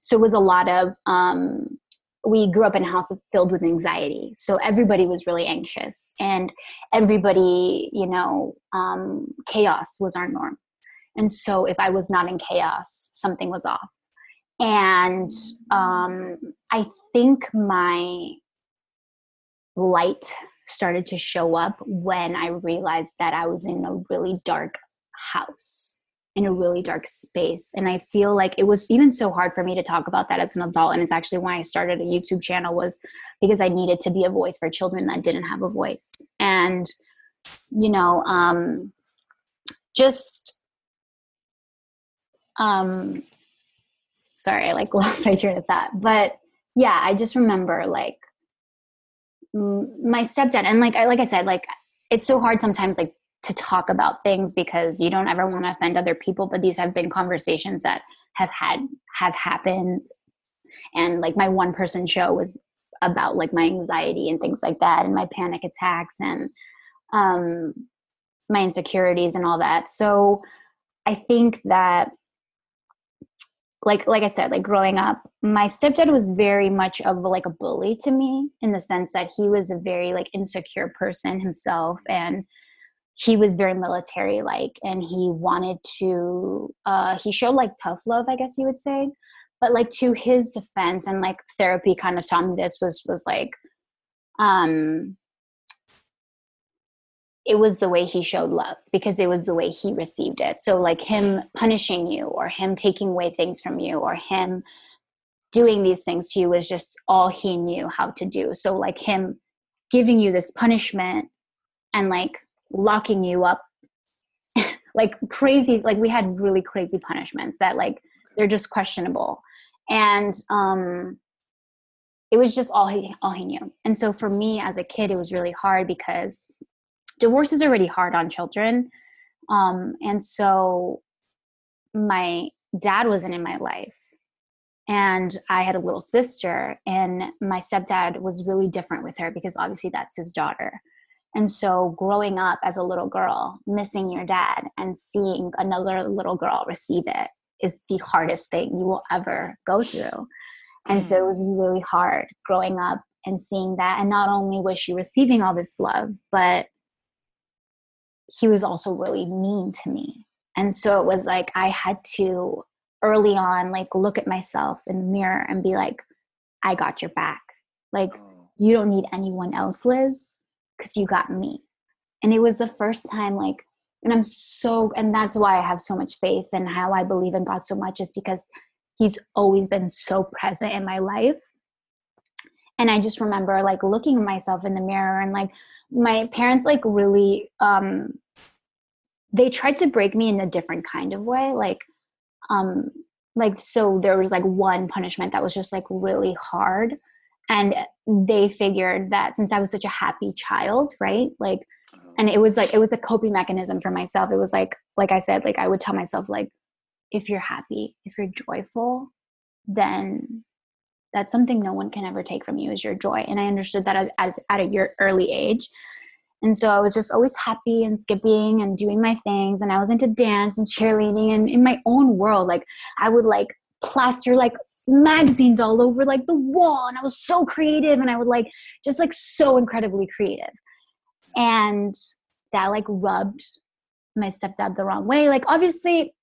so it was a lot of, um, we grew up in a house filled with anxiety. So everybody was really anxious and everybody you know um, chaos was our norm. And so if I was not in chaos, something was off. And um, I think my light started to show up when I realized that I was in a really dark house, in a really dark space. And I feel like it was even so hard for me to talk about that as an adult. And it's actually why I started a YouTube channel was because I needed to be a voice for children that didn't have a voice. And, you know, um, just um sorry i like <laughs> lost my train of thought but yeah i just remember like my stepdad and like i like i said like it's so hard sometimes like to talk about things because you don't ever want to offend other people but these have been conversations that have had have happened. And like my one person show was about like my anxiety and things like that and my panic attacks and um my insecurities and all that. So i think that like like i said like growing up my stepdad was very much of like a bully to me in the sense that he was a very like insecure person himself and he was very military like and he wanted to uh he showed like tough love i guess you would say but like to his defense and like therapy kind of taught me this was was like um it was the way he showed love because it was the way he received it. So, like him punishing you or him taking away things from you or him doing these things to you was just all he knew how to do. So, like him giving you this punishment and like locking you up. <laughs> Like crazy like we had really crazy punishments that like they're just questionable. And um it was just all he all he knew. And so for me as a kid it was really hard because divorce is already hard on children. Um, and so my dad wasn't in my life. And i had a little sister and my stepdad was really different with her because obviously that's his daughter and so growing up as a little girl missing your dad and seeing another little girl receive it is the hardest thing you will ever go through and so it mm. was really hard growing up and seeing that and not only was she receiving all this love but he was also really mean to me. And so it was like I had to early on like look at myself in the mirror and be like, I got your back. Like oh. you don't need anyone else, Liz, because you got me. And it was the first time like and I'm so and that's why I have so much faith and how I believe in God so much is because he's always been so present in my life. And I just remember like looking at myself in the mirror and like my parents like really um they tried to break me in a different kind of way like um like so there was like one punishment that was just like really hard and they figured that since i was such a happy child right like Uh-huh. and it was like it was a coping mechanism for myself. It was like like i said like i would tell myself like if you're happy if you're joyful then that's something no one can ever take from you is your joy. And i understood that as, as at a your early age. And so i was just always happy and skipping and doing my things. And i was into dance and cheerleading and in my own world. Like i would like plaster like magazines all over like the wall and i was so creative and i would like just like so incredibly creative. And that like rubbed my stepdad the wrong way. Like obviously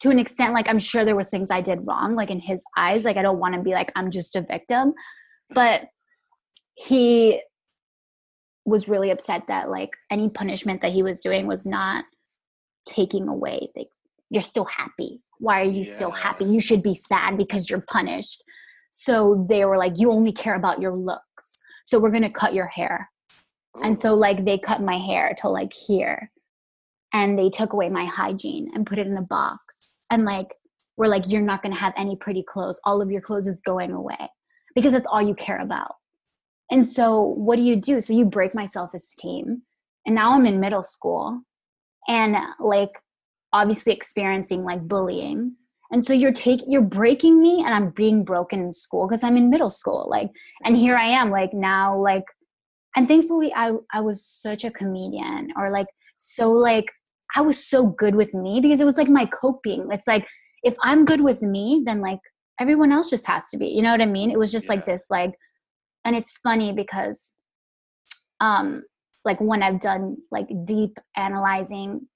to an extent like i'm sure there was things i did wrong like in his eyes. Like i don't want to be like i'm just a victim. But he was really upset that like any punishment that he was doing was not taking away like you're still happy why are you still happy? You should be sad because you're punished. So they were like you only care about your looks. So we're going to cut your hair. And so like they cut my hair to like here. And they took away my hygiene and put it in a box. And like we're like you're not going to have any pretty clothes. All of your clothes is going away because that's all you care about. And so what do you do? So you break my self-esteem. And now i'm in middle school. And like obviously experiencing like bullying. And so you're taking you're breaking me and i'm being broken in school because i'm in middle school like and here i am like now like and thankfully i i was such a comedian or like so like i was so good with me because it was like my coping. It's like if i'm good with me then like everyone else just has to be you know what i mean? It was just like this like and it's funny because um like when i've done like deep analyzing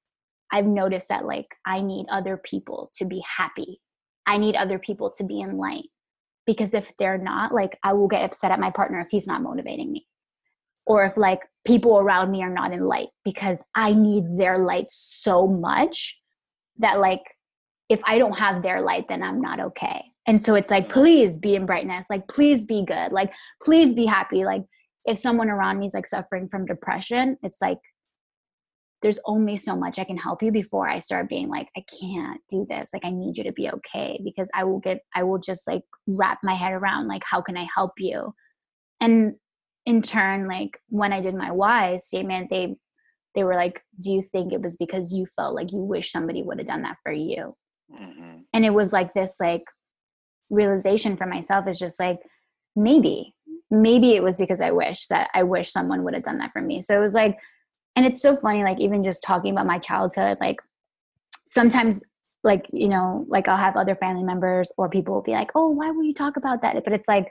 i've noticed that like i need other people to be happy. I need other people to be in light because if they're not like i will get upset at my partner if he's not motivating me. Or if like people around me are not in light because i need their light so much that like if i don't have their light then i'm not okay. And so it's like mm-hmm. please be in brightness. Like please be good. Like please be happy. Like if someone around me is like suffering from depression it's like there's only so much i can help you before i start being like i can't do this. Like i need you to be okay because i will get i will just like wrap my head around like how can i help you? And in turn like when i did my why statement they they were like do you think it was because you felt like you wish somebody would have done that for you? Mhm. and it was like this like realization for myself is just like maybe maybe it was because i wish that i wish someone would have done that for me. So it was like and it's so funny like even just talking about my childhood like sometimes like you know like i'll have other family members or people will be like oh why will you talk about that? But it's like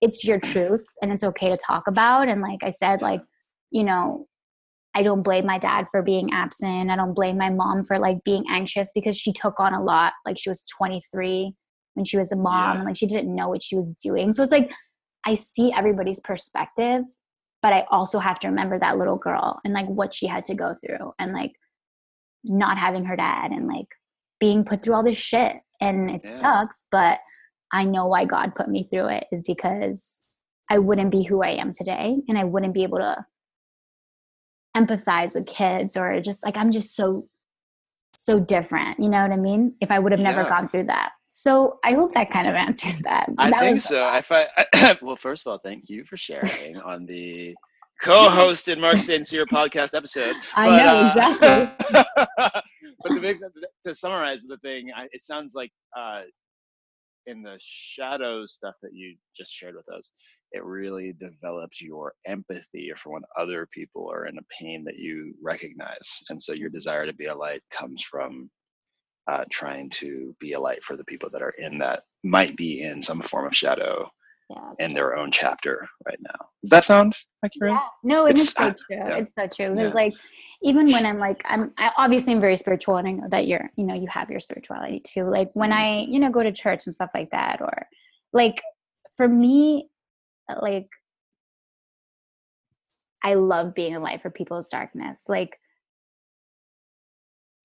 it's your truth and it's okay to talk about. And like i said like you know i don't blame my dad for being absent. I don't blame my mom for like being anxious because she took on a lot. Like she was 23 when she was a mom. Yeah. and like she didn't know what she was doing. So it's like i see everybody's perspective but i also have to remember that little girl and like what she had to go through and like not having her dad and like being put through all this shit and it Yeah. sucks but i know why god put me through it is because i wouldn't be who i am today and i wouldn't be able to empathize with kids or just like i'm just so so different you know what i mean if i would have never Yeah. gone through that so i hope that kind of <laughs> answered that I That think so. I find <laughs> <coughs> well. First of all, thank you for sharing <laughs> on the co-hosted Mark. Cyr podcast episode. i But, know uh, exactly but the big, to summarize the thing, I, it sounds like uh, in the shadow stuff that you just shared with us, it really develops your empathy for when other people are in a pain that you recognize, and so your desire to be a light comes from uh, trying to be a light for the people that are in that might be in some form of shadow yeah. in their own chapter right now. Does that sound accurate? Yeah. No, it is It's- so I- true. yeah. It's so true. Because Yeah. like even when I'm like I'm I obviously I'm very spiritual and I know that you're, you know, you have your spirituality too. Like when Mhm. I, you know, go to church and stuff like that, or like for me, like I love being a light for people's darkness. Like,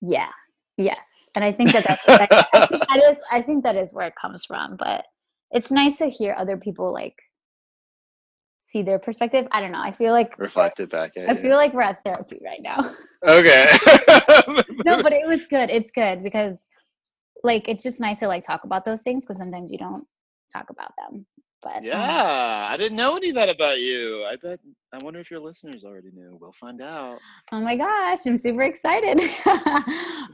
yeah, yes, and I think that that's, I, I think that is I think that is where it comes from. But it's nice to hear other people like see their perspective. I don't know. I feel like reflected back at I feel like we're at therapy right now. okay. <laughs> no, but it was good. It's good because like it's just nice to like talk about those things because sometimes you don't talk about them. But um, yeah, I didn't know any of that about you. I bet. I wonder if your listeners already knew. We'll find out. oh my gosh, I'm super excited. <laughs>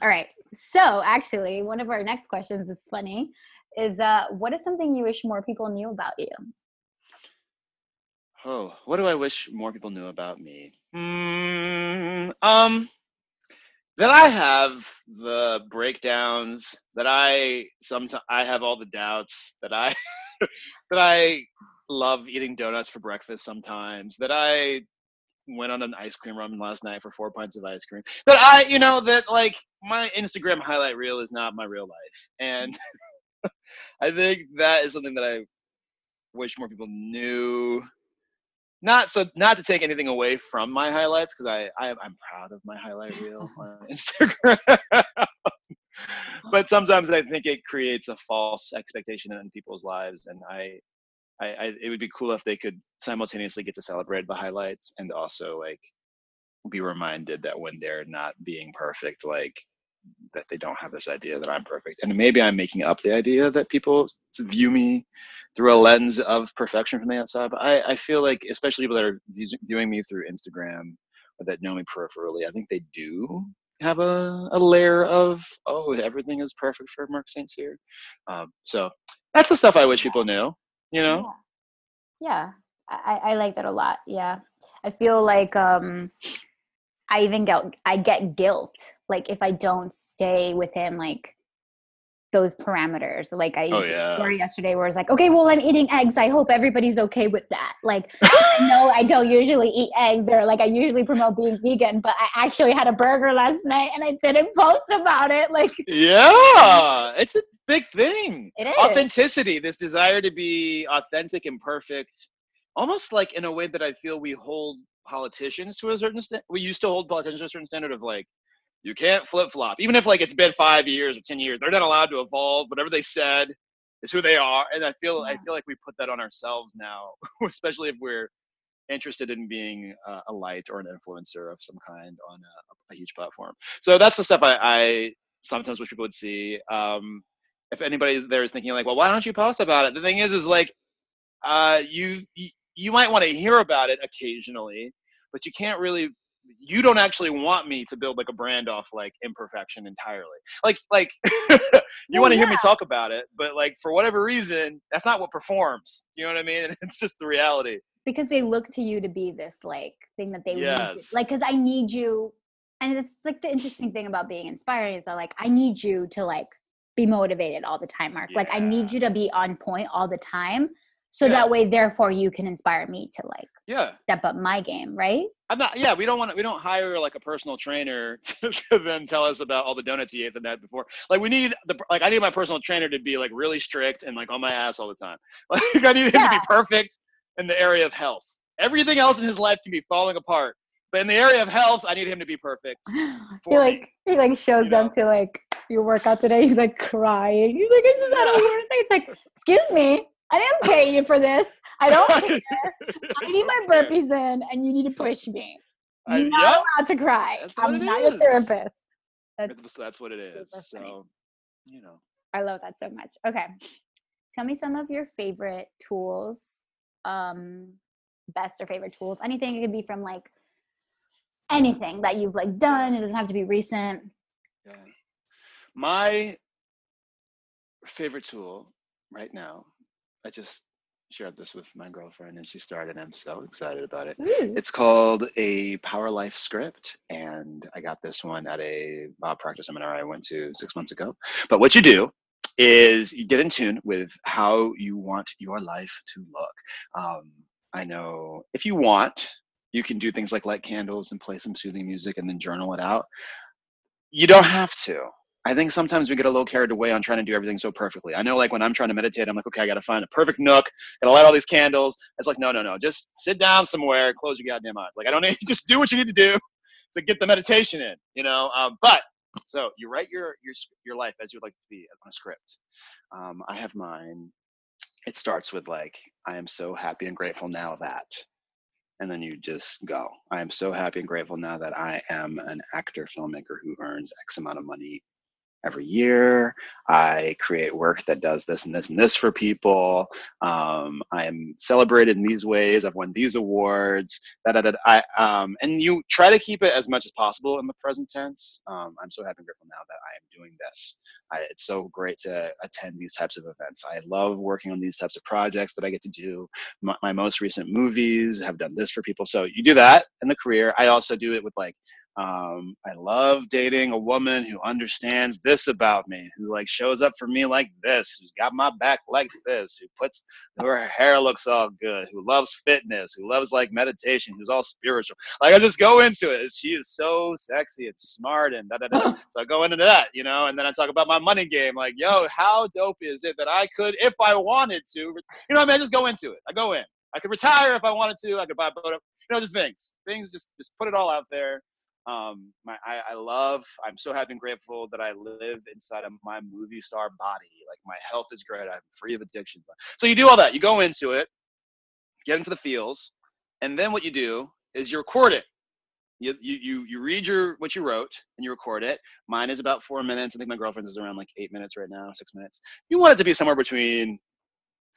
All right. So actually, one of our next questions is funny. Is uh, what is something you wish more people knew about you? Oh, what do I wish more people knew about me? Hmm. Um. That I have the breakdowns. That I sometimes I have all the doubts. That I <laughs> <laughs> that I love eating donuts for breakfast sometimes. That I went on an ice cream run last night for four pints of ice cream. That I, you know, that like my Instagram highlight reel is not my real life, and <laughs> I think that is something that I wish more people knew. Not so, not to take anything away from my highlights because I, I, I'm proud of my highlight reel <laughs> on Instagram. But sometimes I think it creates a false expectation in people's lives, and I, I, I, it would be cool if they could simultaneously get to celebrate the highlights and also like be reminded that when they're not being perfect, like that they don't have this idea that I'm perfect. And maybe I'm making up the idea that people view me through a lens of perfection from the outside. But I, I feel like, especially people that are viewing me through Instagram or that know me peripherally, I think they do have a, a layer of, oh, everything is perfect for Mark St. Cyr. Um, so that's the stuff I wish people knew, you know? Yeah. yeah. I, I like that a lot. Yeah. I feel like um I even get I get guilt like if I don't stay with him like those parameters. Like I Oh, yeah. story yesterday where it's like, okay, well I'm eating eggs. I hope everybody's okay with that. Like <laughs> no, I don't usually eat eggs or like I usually promote being vegan, but I actually had a burger last night and I didn't post about it. Like <laughs> Yeah, it's a big thing. it is. Authenticity, this desire to be authentic and perfect, almost like in a way that I feel we hold politicians to a certain standard. We used to hold politicians to a certain standard of like, you can't flip flop. Even if like it's been five years or ten years, they're not allowed to evolve. Whatever they said is who they are. And I feel I feel like we put that on ourselves now, <laughs> especially if we're interested in being uh, a light or an influencer of some kind on a, a huge platform. So that's the stuff I, I sometimes wish people would see. Um, if anybody there is thinking like, well, why don't you post about it? The thing is, is like, uh, you, you might want to hear about it occasionally, but you can't really. You don't actually want me to build like a brand off like imperfection entirely. Like like <laughs> you Well, want to hear me talk about it, but like for whatever reason, that's not what performs. You know what I mean? <laughs> It's just the reality. because they look to you to be this like thing that they Yes. like because i need you and it's like the interesting thing about being inspiring is that like i need you to like be motivated all the time mark like i need you to be on point all the time so Yeah. that way therefore you can inspire me to like Yeah. step up my game right I'm not. Yeah, we don't want to. We don't hire like a personal trainer <laughs> to, to then tell us about all the donuts he ate the night before. Like we need the like I need my personal trainer to be like really strict and like on my ass all the time. <laughs> Like I need him to be perfect in the area of health. Everything else in his life can be falling apart, but in the area of health, I need him to be perfect. <sighs> he like he like shows you know? up to like your workout today he's like crying he's like i just had a worse day it's like excuse me i didn't pay you for this i don't <laughs> care i need my burpees in and you need to push me I- You're not yep. allowed to cry. I'm not your is. therapist. That's That's, that's what it is. So, you know. I love that so much. Okay. Tell me some of your favorite tools. Um best or favorite tools. Anything it could be from like anything that you've like done. It doesn't have to be recent. Yeah. My favorite tool right now, I just shared this with my girlfriend and she started and I'm so excited about it. It's called a Power Life script, and I got this one at a uh, practice seminar I went to six months ago. But what you do is you get in tune with how you want your life to look. Um, I know if you want, you can do things like light candles and play some soothing music and then journal it out. You don't have to. I think sometimes we get a little carried away on trying to do everything so perfectly. I know, like when I'm trying to meditate, I'm like, okay, I got to find a perfect nook, gotta light all these candles. It's like, no, no, no, just sit down somewhere, close your goddamn eyes. Like, I don't <laughs> need, just do what you need to do to get the meditation in, you know. Um, but so you write your your your life as you'd like to be on a script. Um, I have mine it starts with like i am so happy and grateful now that and then you just go i am so happy and grateful now that i am an actor filmmaker who earns x amount of money every year. I create work that does this and this and this for people. Um, I am celebrated in these ways. I've won these awards. Da, I, um, and you try to keep it as much as possible in the present tense. Um, I'm so happy and grateful now that I am doing this. I, it's so great to attend these types of events. I love working on these types of projects that I get to do. My, my most recent movies have done this for people. So you do that in the career. I also do it with like um, I love dating a woman who understands this about me, who like shows up for me like this, who's got my back like this, who puts her hair looks all good, who loves fitness, who loves like meditation, who's all spiritual. Like I just go into it. She is so sexy and smart and da da da. So I go into that, you know, and then I talk about my money game. Like, yo, how dope is it that I could, if I wanted to, you know, I mean, I just go into it. I go in. I could retire if I wanted to. I could buy a boat. You know, just things. Things. Just just put it all out there um, my I, I love i'm so happy and grateful that i live inside of my movie star body like my health is great i'm free of addictions. So you do all that you go into it get into the feels and then what you do is you record it. You, you you read your what you wrote and you record it. Mine is about four minutes i think my girlfriend's is around like eight minutes right now six minutes. You want it to be somewhere between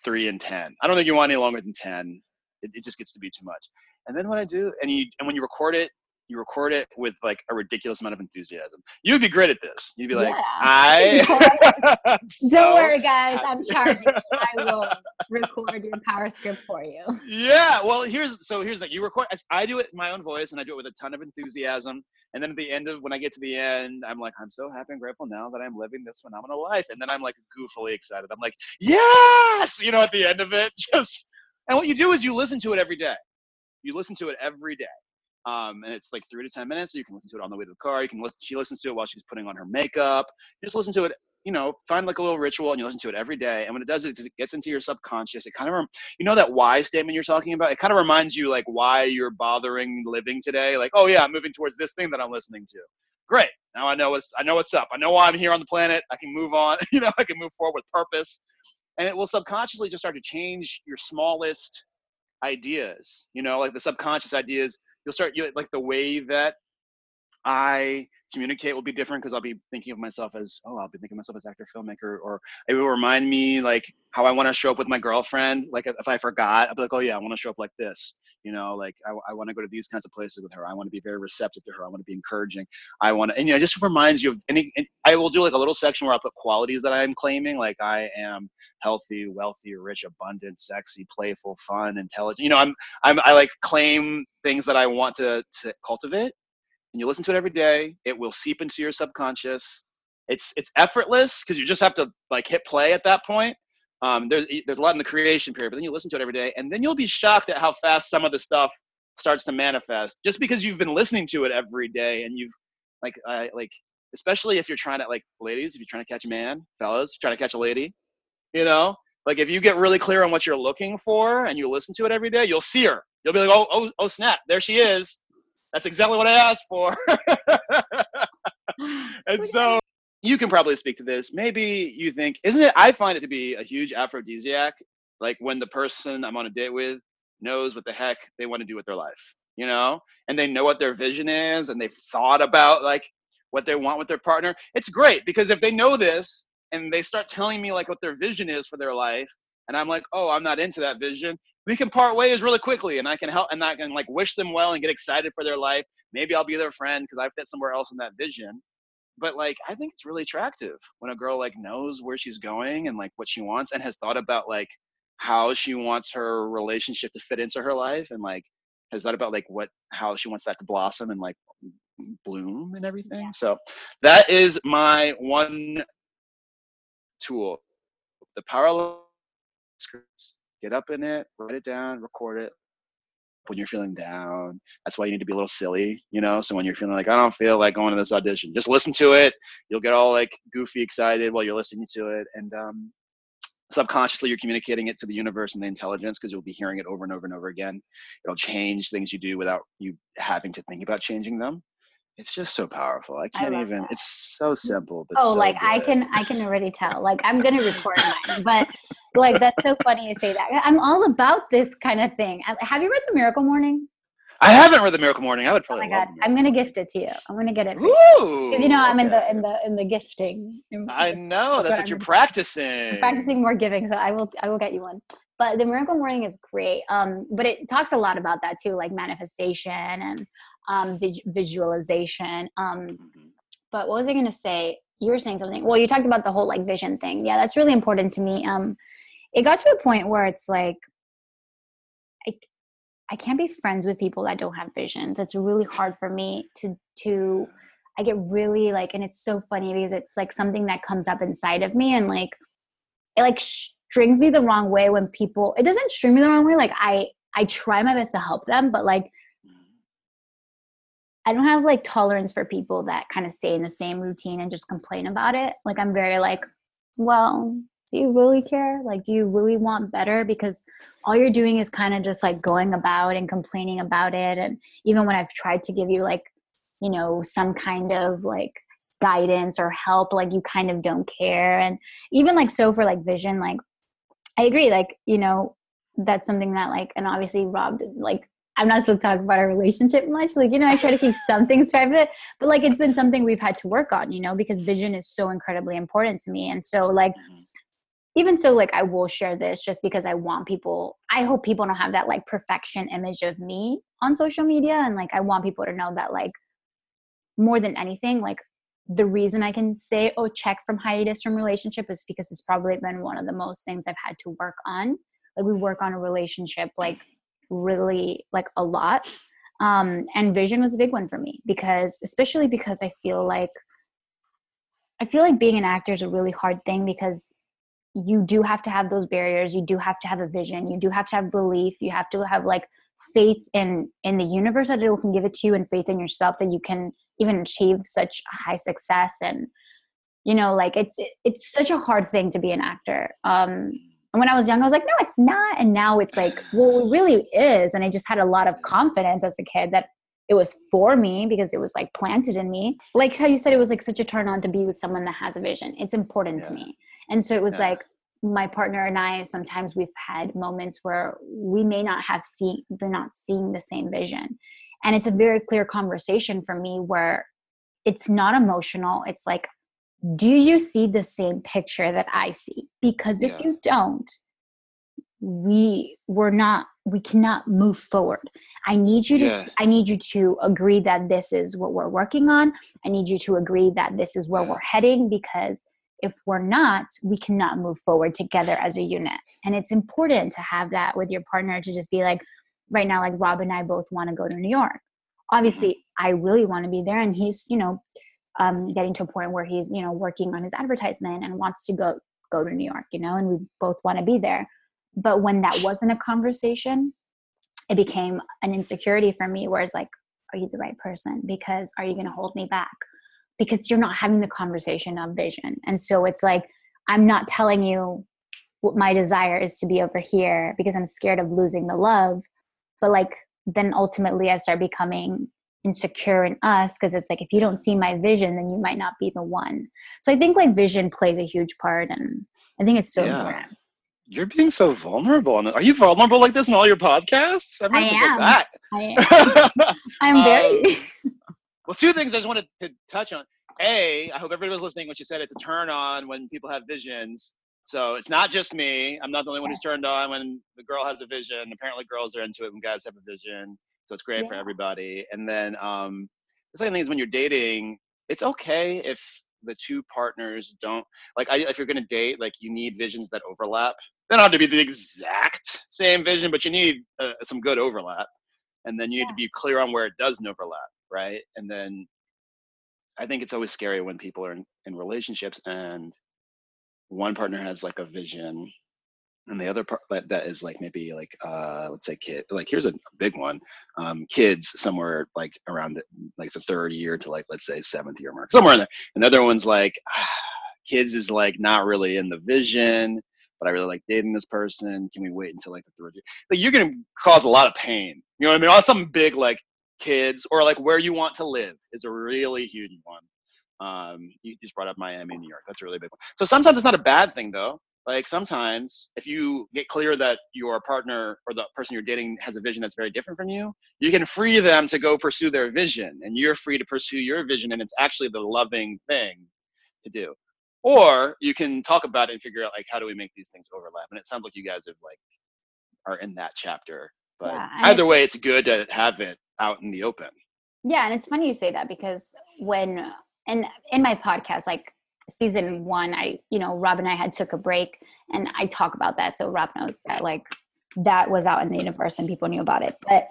three and ten. I don't think you want any longer than ten. It, it just gets to be too much. And then what i do and you and when you record it you record it with like a ridiculous amount of enthusiasm. You'd be great at this. You'd be like, yeah. I. <laughs> so Don't worry, guys. I'm charging. I <laughs> will record your power script for you. Yeah. Well, here's so here's the you record. I do it in my own voice, and I do it with a ton of enthusiasm. And then at the end of when I get to the end, I'm like, I'm so happy and grateful now that I'm living this phenomenal life. And then I'm like goofily excited. I'm like, yes, you know, at the end of it, <laughs> just. And what you do is you listen to it every day. You listen to it every day um, and it's like three to ten minutes. So you can listen to it on the way to the car. You can listen. She listens to it while she's putting on her makeup. You just listen to it. You know, find like a little ritual, and you listen to it every day. And when it does it, gets into your subconscious. It kind of, you know, that why statement you're talking about. It kind of reminds you like why you're bothering living today. Like, oh yeah, I'm moving towards this thing that I'm listening to. Great. Now I know what's I know what's up. I know why I'm here on the planet. I can move on. <laughs> You know, I can move forward with purpose. And it will subconsciously just start to change your smallest ideas. You know, like the subconscious ideas you'll start you like the way that I communicate will be different because I'll be thinking of myself as oh I'll be thinking of myself as actor filmmaker or it will remind me like how I want to show up with my girlfriend like if I forgot I'll be like oh yeah I want to show up like this you know like I, I want to go to these kinds of places with her I want to be very receptive to her I want to be encouraging I want to and you know it just reminds you of any I will do like a little section where I put qualities that I'm claiming like I am healthy wealthy rich abundant sexy playful fun intelligent you know I'm I'm I like claim things that I want to to cultivate and you listen to it every day it will seep into your subconscious. It's it's effortless because you just have to like hit play at that point. Um, there's there's a lot in the creation period but then you listen to it every day and then you'll be shocked at how fast some of the stuff starts to manifest. Just because you've been listening to it every day and you've like uh, like especially if you're trying to like ladies if you're trying to catch a man fellas trying to catch a lady you know? Like if you get really clear on what you're looking for and you listen to it every day you'll see her. You'll be like oh oh, oh snap there she is that's exactly what I asked for. <laughs> and so you can probably speak to this. Maybe you think, isn't it? I find it to be a huge aphrodisiac. Like when the person I'm on a date with knows what the heck they want to do with their life, you know, and they know what their vision is and they've thought about like what they want with their partner. It's great because if they know this and they start telling me like what their vision is for their life, and I'm like, oh, I'm not into that vision, we can part ways really quickly and I can help and I can like wish them well and get excited for their life. Maybe I'll be their friend because I fit somewhere else in that vision. But like I think it's really attractive when a girl like knows where she's going and like what she wants and has thought about like how she wants her relationship to fit into her life and like has thought about like what how she wants that to blossom and like bloom and everything. So that is my one tool. The power scripts get up in it, write it down, record it. When you're feeling down, that's why you need to be a little silly, you know. So when you're feeling like I don't feel like going to this audition, just listen to it. You'll get all like goofy excited while you're listening to it, and um, subconsciously you're communicating it to the universe and the intelligence because you'll be hearing it over and over and over again. It'll change things you do without you having to think about changing them it's just so powerful. I can't I even. That. It's so simple, but oh, so like good. I can, I can already tell. Like I'm gonna record mine, but like that's so funny you say that. I'm all about this kind of thing. Have you read The Miracle Morning? I haven't read The Miracle Morning. I would probably. Oh my god, I'm gonna gift it to you. I'm gonna get it because you know I'm in the in the in the gifting. I know that's what you're practicing. I'm practicing more giving, so I will I will get you one. But the Miracle Morning is great. Um, but it talks a lot about that too, like manifestation and um, vis- visualization. Um, Mhm. but what was I going to say? You were saying something. Well, you talked about the whole like vision thing. Yeah, that's really important to me. Um, it got to a point where it's like, I, I can't be friends with people that don't have visions. It's really hard for me to to. I get really like, and it's so funny because it's like something that comes up inside of me, and like, it like strings me the wrong way when people. It doesn't string me the wrong way. Like I, I try my best to help them, but like I don't have like tolerance for people that kind of stay in the same routine and just complain about it. Like I'm very like, well, do you really care? Like, do you really want better? Because all you're doing is kind of just like going about and complaining about it. And even when I've tried to give you like, you know, some kind of like guidance or help, like you kind of don't care. And even like so for like vision, like I agree, like, you know, that's something that like, and obviously Rob like I'm not supposed to talk about our relationship much. Like, you know, I try to keep some things private, but like it's been something we've had to work on, you know, because vision is so incredibly important to me. And so, like, Mhm. Even so, like, I will share this just because I want people, I hope people don't have that like perfection image of me on social media. And like, I want people to know that, like, more than anything, like, the reason I can say, oh, check from hiatus from relationship is because it's probably been one of the most things I've had to work on. Like, we work on a relationship, like, really like a lot um and vision was a big one for me because especially because i feel like i feel like being an actor is a really hard thing because you do have to have those barriers you do have to have a vision you do have to have belief you have to have like faith in in the universe that it can give it to you and faith in yourself that you can even achieve such high success and you know like it's it's such a hard thing to be an actor um and when I was young, I was like, no, it's not. And now it's like, well, it really is. And I just had a lot of confidence as a kid that it was for me because it was like planted in me. Like how you said, it was like such a turn on to be with someone that has a vision. It's important to me. And so it was Yeah. like, my partner and I, sometimes we've had moments where we may not have seen, they're not seeing the same vision. And it's a very clear conversation for me where it's not emotional. It's like, do you see the same picture that I see? Because if Yeah. you don't, we we're not we cannot move forward. I need you to Yeah. I need you to agree that this is what we're working on. I need you to agree that this is where Yeah. we're heading because if we're not, we cannot move forward together as a unit. And it's important to have that with your partner to just be like right now like Rob and I both want to go to New York. Obviously, I really want to be there and he's, you know, um, getting to a point where he's you know working on his advertisement and wants to go go to New York, you know, and we both want to be there. But when that wasn't a conversation, it became an insecurity for me. Where it's like, are you the right person? Because are you going to hold me back? Because you're not having the conversation of vision, and so it's like I'm not telling you what my desire is to be over here because I'm scared of losing the love. But like then ultimately, I start becoming insecure in us because it's like if you don't see my vision then you might not be the one so i think like vision plays a huge part and i think it's so Yeah. important You're being so vulnerable. Are you vulnerable like this in all your podcasts? I, I am. I, <laughs> i'm very Um, <laughs> well, two things I just wanted to touch on. A, I hope everybody was listening when she said it's a turn on when people have visions. So it's not just me. I'm not the only one who's turned on when the girl has a vision. Apparently, girls are into it when guys have a vision. So it's great for everybody. And then um, the second thing is when you're dating, it's okay if the two partners don't like. I, if you're gonna date, like you need visions that overlap. They don't have to be the exact same vision, but you need uh, some good overlap. And then you need to be clear on where it doesn't overlap, right? And then I think it's always scary when people are in, in relationships and one partner has like a vision and the other part that, that is like maybe like uh let's say kid like here's a big one um kids somewhere like around the, like the third year to like let's say seventh year mark somewhere in there. Another one's like <sighs> kids is like not really in the vision but i really like dating this person. Can we wait until like the third year? Like you're gonna cause a lot of pain. You know what i mean? On something big like kids or like where you want to live is a really huge one um, you just brought up Miami, New York. That's a really big one. So sometimes it's not a bad thing though. like sometimes if you get clear that your partner or the person you're dating has a vision that's very different from you you can free them to go pursue their vision and you're free to pursue your vision and it's actually the loving thing to do or you can talk about it and figure out like how do we make these things overlap and it sounds like you guys have like are in that chapter but Yeah, either way it's good to have it out in the open Yeah, and it's funny you say that because when and in my podcast, like season one, I you know Rob and I had took a break, and I talk about that, so Rob knows that like that was out in the universe and people knew about it. But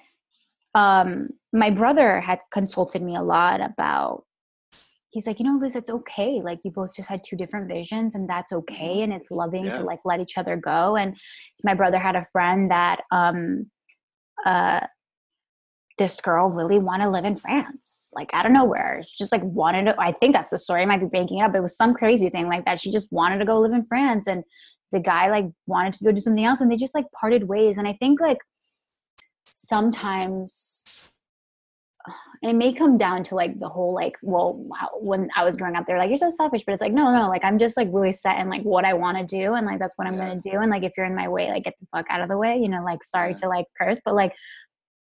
um, my brother had consulted me a lot about. He's like, you know, Liz, it's okay. Like you both just had two different visions, and that's okay, and it's loving Yeah. to like let each other go. And my brother had a friend that um, uh, this girl really want to live in France, like out of nowhere. She just like wanted to. I think that's the story. I might be making it up. It was some crazy thing like that. She just wanted to go live in France, and the guy like wanted to go do something else, and they just like parted ways. And I think like sometimes, and it may come down to like the whole like, well, when I was growing up, they're like, you're so selfish, but it's like, no, no, like I'm just like really set in like what I want to do, and like that's what I'm Yeah. gonna do. And like if you're in my way, like get the fuck out of the way. You know, like sorry Yeah. to like curse, but like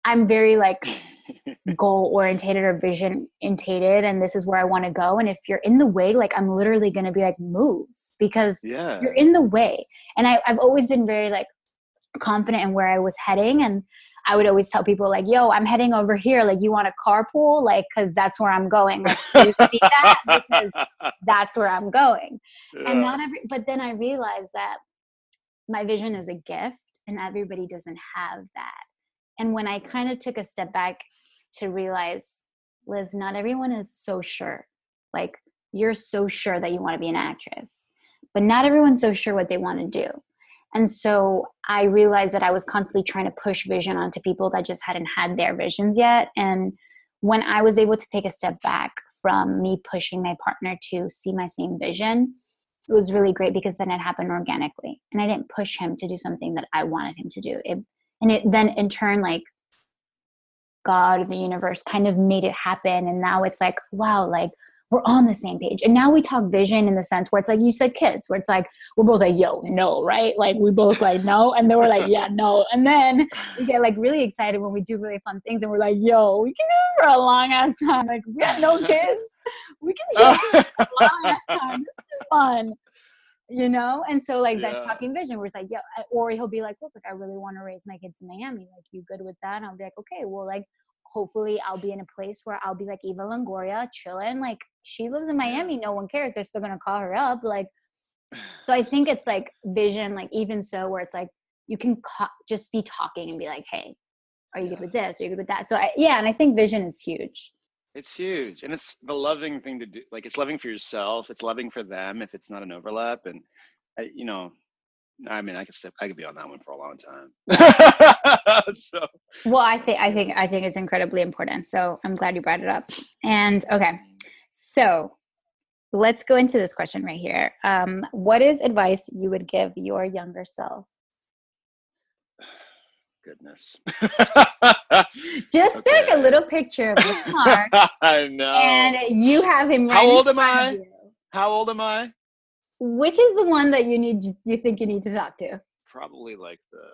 I'm very like <laughs> goal orientated or vision intated and this is where I want to go and if you're in the way like I'm literally to be like move because yeah you're in the way and I, I've always been very like confident in where I was heading and I would always tell people like yo I'm heading over here. Like you want a carpool? Like because that's where I'm going. Like you see <laughs> that? Because that's where I'm going. And not every but then I realized that my vision is a gift and everybody doesn't have that. And when I kind of took a step back to realize, Liz, not everyone is so sure. Like you're so sure that you want to be an actress, but not everyone's so sure what they want to do. And so I realized that I was constantly trying to push vision onto people that just hadn't had their visions yet. And when I was able to take a step back from me pushing my partner to see my same vision, it was really great because then it happened organically. And I didn't push him to do something that I wanted him to do. It and it then in turn like god the universe kind of made it happen and now it's like wow like we're on the same page. And now we talk vision in the sense where it's like you said kids where it's like we're both like yo no right? Like we both like no. And then we're like yeah no. And then we get like really excited when we do really fun things and we're like yo we can do this for a long ass time. Like we got no <laughs> kids. We can chill for a <laughs> long ass time. This is fun you know? And so like Yeah. that talking vision where it's like yeah or he'll be like look like i really want to raise my kids in miami. Like you good with that? And i'll be like okay well like hopefully i'll be in a place where i'll be like eva longoria chilling like she lives in miami no one cares they're still gonna call her up like <sighs> so i think it's like vision like even so where it's like you can co- just be talking and be like hey are you good with this are you good with that so I, yeah and i think vision is huge It's huge, and it's the loving thing to do. Like it's loving for yourself. It's loving for them if it's not an overlap. And I, you know, I mean, I could sit, I could be on that one for a long time. <laughs> so well i think i think i think it's incredibly important so i'm glad you brought it up and okay So let's go into this question right here. Um, what is advice you would give your younger self? <sighs> goodness. <laughs> Just take a little picture of your Mark, <laughs> I know. and you have him right How old am I? you. How old am I? Which is the one that you need? You think you need to talk to? Probably like the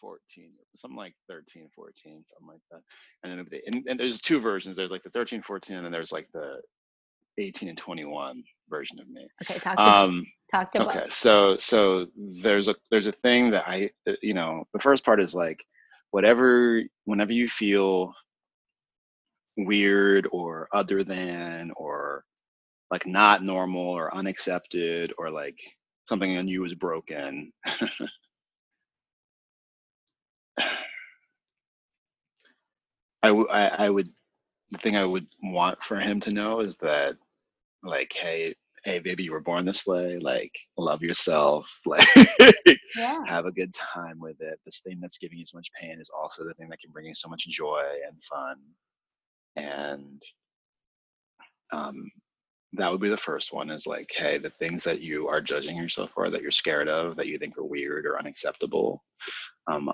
14, something like 13, 14, something like that. And then the, and, and there's two versions. There's like the 13, 14, and then there's like the 18 and 21 version of me. Okay, talk to Um, talk to okay both. so so there's a there's a thing that i uh, you know the first part is like whatever whenever you feel weird or other than or like not normal or unaccepted or like something on you is broken. <sighs> I, w- I I would the thing i would want for him to know is that like hey hey baby you were born this way like love yourself <laughs> like Yeah. have a good time with it. This thing that's giving you so much pain is also the thing that can bring you so much joy and fun. And um that would be the first one is like hey the things that you are judging yourself for that you're scared of that you think are weird or unacceptable um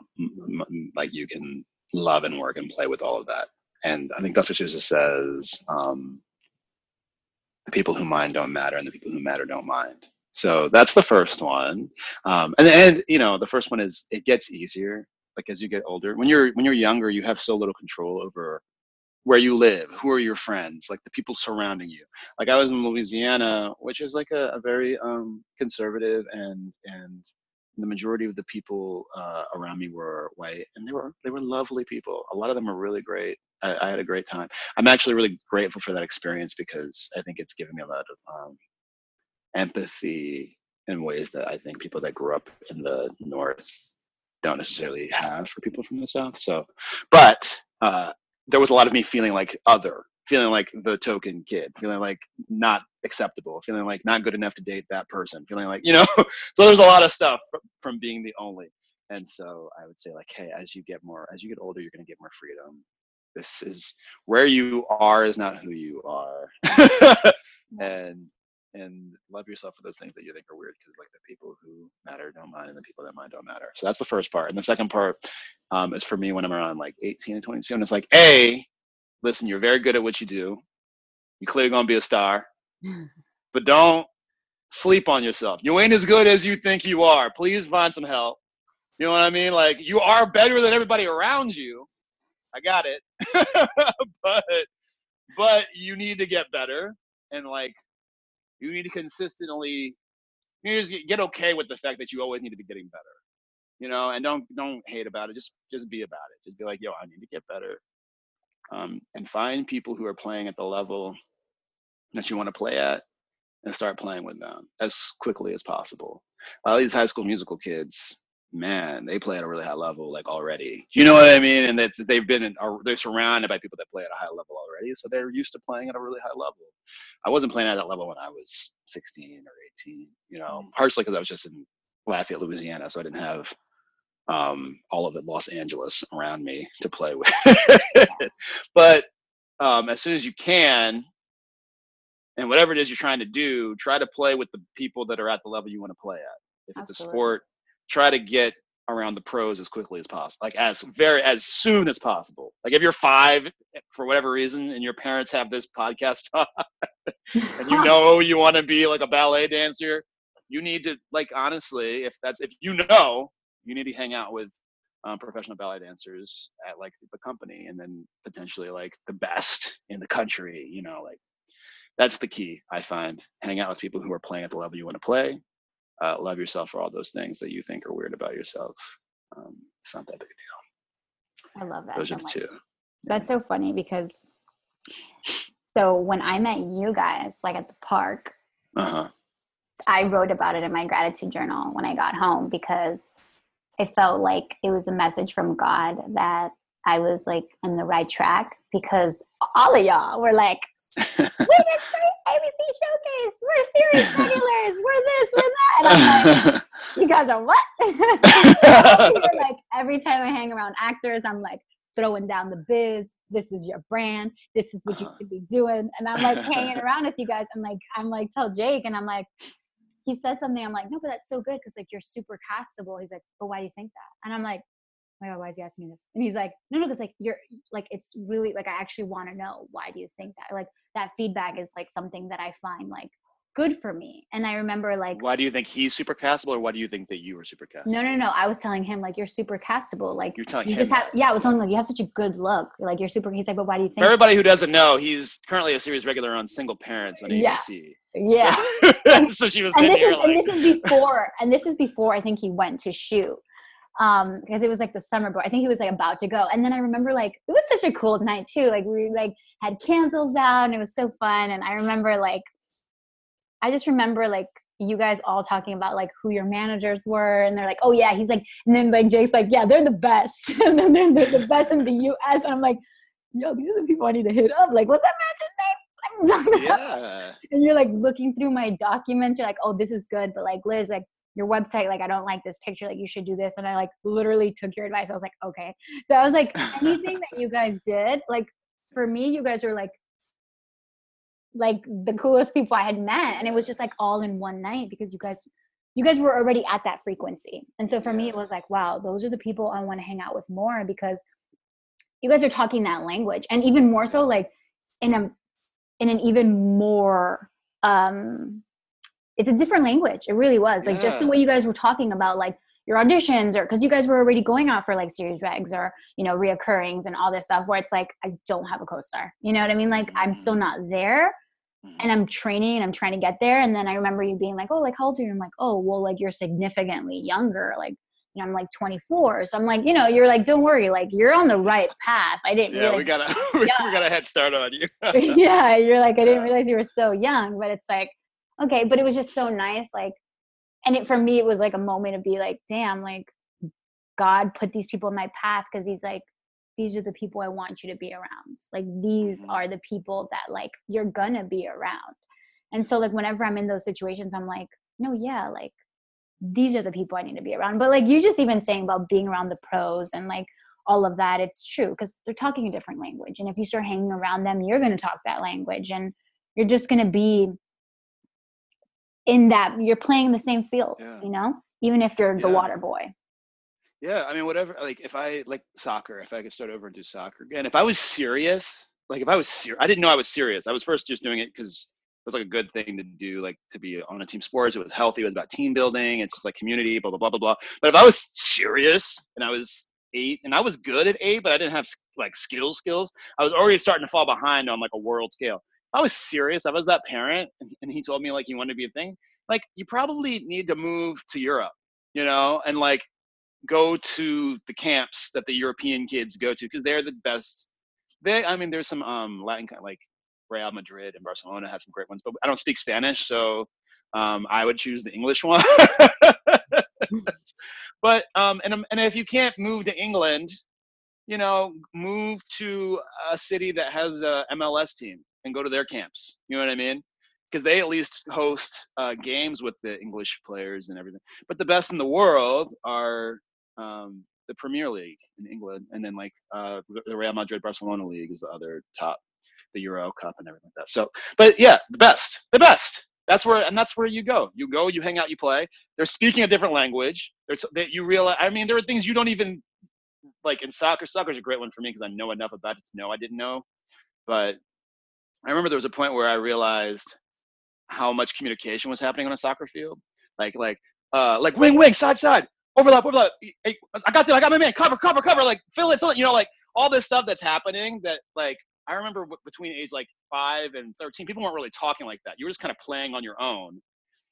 like you can love and work and play with all of that and i think that's what says um the people who mind don't matter and the people who matter don't mind So that's the first one. Um, and then, you know, the first one is it gets easier. Like as you get older, when you're when you're younger, you have so little control over where you live, who are your friends, like the people surrounding you. Like I was in Louisiana, which is like a, a very um, conservative and and the majority of the people uh, around me were white, and they were they were lovely people. A lot of them are really great. I, I, had a great time. I'm actually really grateful for that experience because I think it's given me a lot of um, empathy in ways that I think people that grew up in the North don't necessarily have for people from the South. So, but uh, there was a lot of me feeling like other, feeling like the token kid, feeling like not acceptable, feeling like not good enough to date that person, feeling like, you know, <laughs> so there's a lot of stuff from, from being the only. And so I would say like, hey, as you get more, as you get older, you're going to get more freedom. This is where you are is not who you are. <laughs> Mm-hmm. and and love yourself for those things that you think are weird because like the people who matter don't mind and the people that mind don't matter. So that's the first part and the second part um, is for me when i'm around like 18 and 22 and it's like a listen you're very good at what you do. You're clearly going to be a star. <laughs> But don't sleep on yourself. You ain't as good as you think you are. Please find some help. You know what i mean? Like you are better than everybody around you. I got it. <laughs> But but you need to get better and like you need to consistently you just get okay with the fact that you always need to be getting better. You know, and don't don't hate about it. Just just be about it. Just be like, yo, I need to get better. Um, and find people who are playing at the level that you want to play at and start playing with them as quickly as possible. A lot of these high school musical kids, man, they play at a really high level like already. You know what I mean? And that they've been in, they're surrounded by people that play at a high level already, so they're used to playing at a really high level. I wasn't playing at that level when I was 16 or 18. You know, mm. partially because I was just in Lafayette, Louisiana, so I didn't have um, all of it Los Angeles around me to play with. <laughs> but um, as soon as you can, and whatever it is you're trying to do, try to play with the people that are at the level you want to play at. If it's Absolutely. a sport, try to get around the pros as quickly as possible like as very as soon as possible. Like if you're five for whatever reason and your parents have this podcast <laughs> on and you <laughs> know you want to be like a ballet dancer you need to like honestly if that's if you know you need to hang out with um, professional ballet dancers at like the company and then potentially like the best in the country you know like that's the key i find. Hang out with people who are playing at the level you want to play uh, love yourself for all those things that you think are weird about yourself. Um, it's not that big a deal. I love that. Those so are the much. two. That's so funny because so when I met you guys, like at the park, uh-huh. I wrote about it in my gratitude journal when I got home because it felt like it was a message from God that I was like in the right track because all of y'all were like, did great ABC showcase. We're series regulars. We're this, we're that. And I'm like, <laughs> you guys are what? <laughs> <laughs> like every time I hang around actors, I'm like throwing down the biz. This is your brand. This is what you uh-huh. could be doing. And I'm like hanging around with you guys. I'm like, I'm like, tell Jake, and I'm like, he says something. I'm like, no, but that's so good because like you're super castable. He's like, but why do you think that? And I'm like, my God, why is he asking me this? And he's like, no, no, because like you're like it's really like I actually want to know why do you think that? Like that feedback is like something that I find like good for me. And I remember like Why do you think he's super castable or why do you think that you were super castable? No, no, no. I was telling him like you're super castable. Like you're telling you him just have yeah, I was telling him like you have such a good look. Like you're super he's like, but why do you think For everybody who doesn't know, he's currently a series regular on single parents on ABC. Yeah. So, <laughs> so she was and this is like... and this is before and this is before I think he went to shoot um because it was like the summer but i think he was like about to go. And then i remember like it was such a cool night too. Like we like had candles out and it was so fun. And i remember like i just remember like you guys all talking about like who your managers were and they're like oh yeah he's like and then like jake's like yeah they're the best. <laughs> And then they're, they're the best in the us and i'm like yo these are the people i need to hit up. Like what's that man's name? <laughs> Yeah. and you're like looking through my documents. You're like oh this is good. But like liz like your website like i don't like this picture like you should do this and i like literally took your advice. I was like okay. So i was like anything that you guys did like for me you guys are like like the coolest people i had met and it was just like all in one night because you guys you guys were already at that frequency. And so for me it was like wow those are the people i want to hang out with more because you guys are talking that language and even more so like in a in an even more um it's a different language. It really was. Like just the way you guys were talking about like your auditions or because you guys were already going out for like series regs or you know reoccurrings and all this stuff where it's like I don't have a co-star. You know what I mean? Like I'm still Mm. not there Mhm. and I'm training and I'm trying to get there. And then I remember you being like, Oh, like how old are you? I'm like, Oh, well, like you're significantly younger. Like, you know, I'm like 24. So I'm like, you know, you're like, don't worry, like you're on the right path. I didn't yeah, we realize got a <laughs> we, Yeah. we got a head start on you. <laughs> yeah, you're like, I didn't Yeah. realize you were so young, but it's like, okay, but it was just so nice. Like, and it for me, it was like a moment to be like, damn, like God put these people in my path because He's like, these are the people I want you to be around. Like, these Mhm. are the people that like you're gonna be around. And so, like, whenever I'm in those situations, I'm like, no, yeah, like these are the people I need to be around. But like you just even saying about being around the pros and like all of that, it's true because they're talking a different language. And if you start hanging around them, you're going to talk that language and you're just going to be in that, you're playing the same field, Yeah. you know, even if you're the water boy. Yeah, I mean, whatever. Like, if I like soccer, if I could start over and do soccer again, if I was serious, like if I was serious, I didn't know I was serious. I was first just doing it because it was like a good thing to do, like to be on a team sports. It was healthy. It was about team building. It's just like community, blah blah blah blah blah. But if I was serious and I was eight and I was good at eight, but I didn't have like skill skills, I was already starting to fall behind on like a world scale. I was serious. I was that parent, and, he told me like you want to be a thing. Like you probably need to move to Europe, you know, and like go to the camps that the European kids go to because they're the best. They, I mean, there's some um Latin kind like Real Madrid and Barcelona have some great ones, but I don't speak Spanish, so um, I would choose the English one. <laughs> but um, and um, and if you can't move to England, you know, move to a city that has a MLS team and go to their camps. You know what I mean? Because they at least host uh, games with the English players and everything. But the best in the world are um, the Premier League in England, and then like uh, the Real Madrid Barcelona League is the other top, the Euro Cup and everything like that. So, but yeah, the best, the best. That's where, and that's where you go. You go, you hang out, you play. They're speaking a different language. There's that you realize. I mean, there are things you don't even like in soccer. Soccer is a great one for me because I know enough about it to know I didn't know. But I remember there was a point where I realized how much communication was happening on a soccer field. Like, like, uh, like wing, wing, side, side, overlap, overlap. I got this. I got my man. Cover, cover, cover. Like, fill it, fill it. You know, like all this stuff that's happening. That like I remember w- between age like five and thirteen, people weren't really talking like that. You were just kind of playing on your own.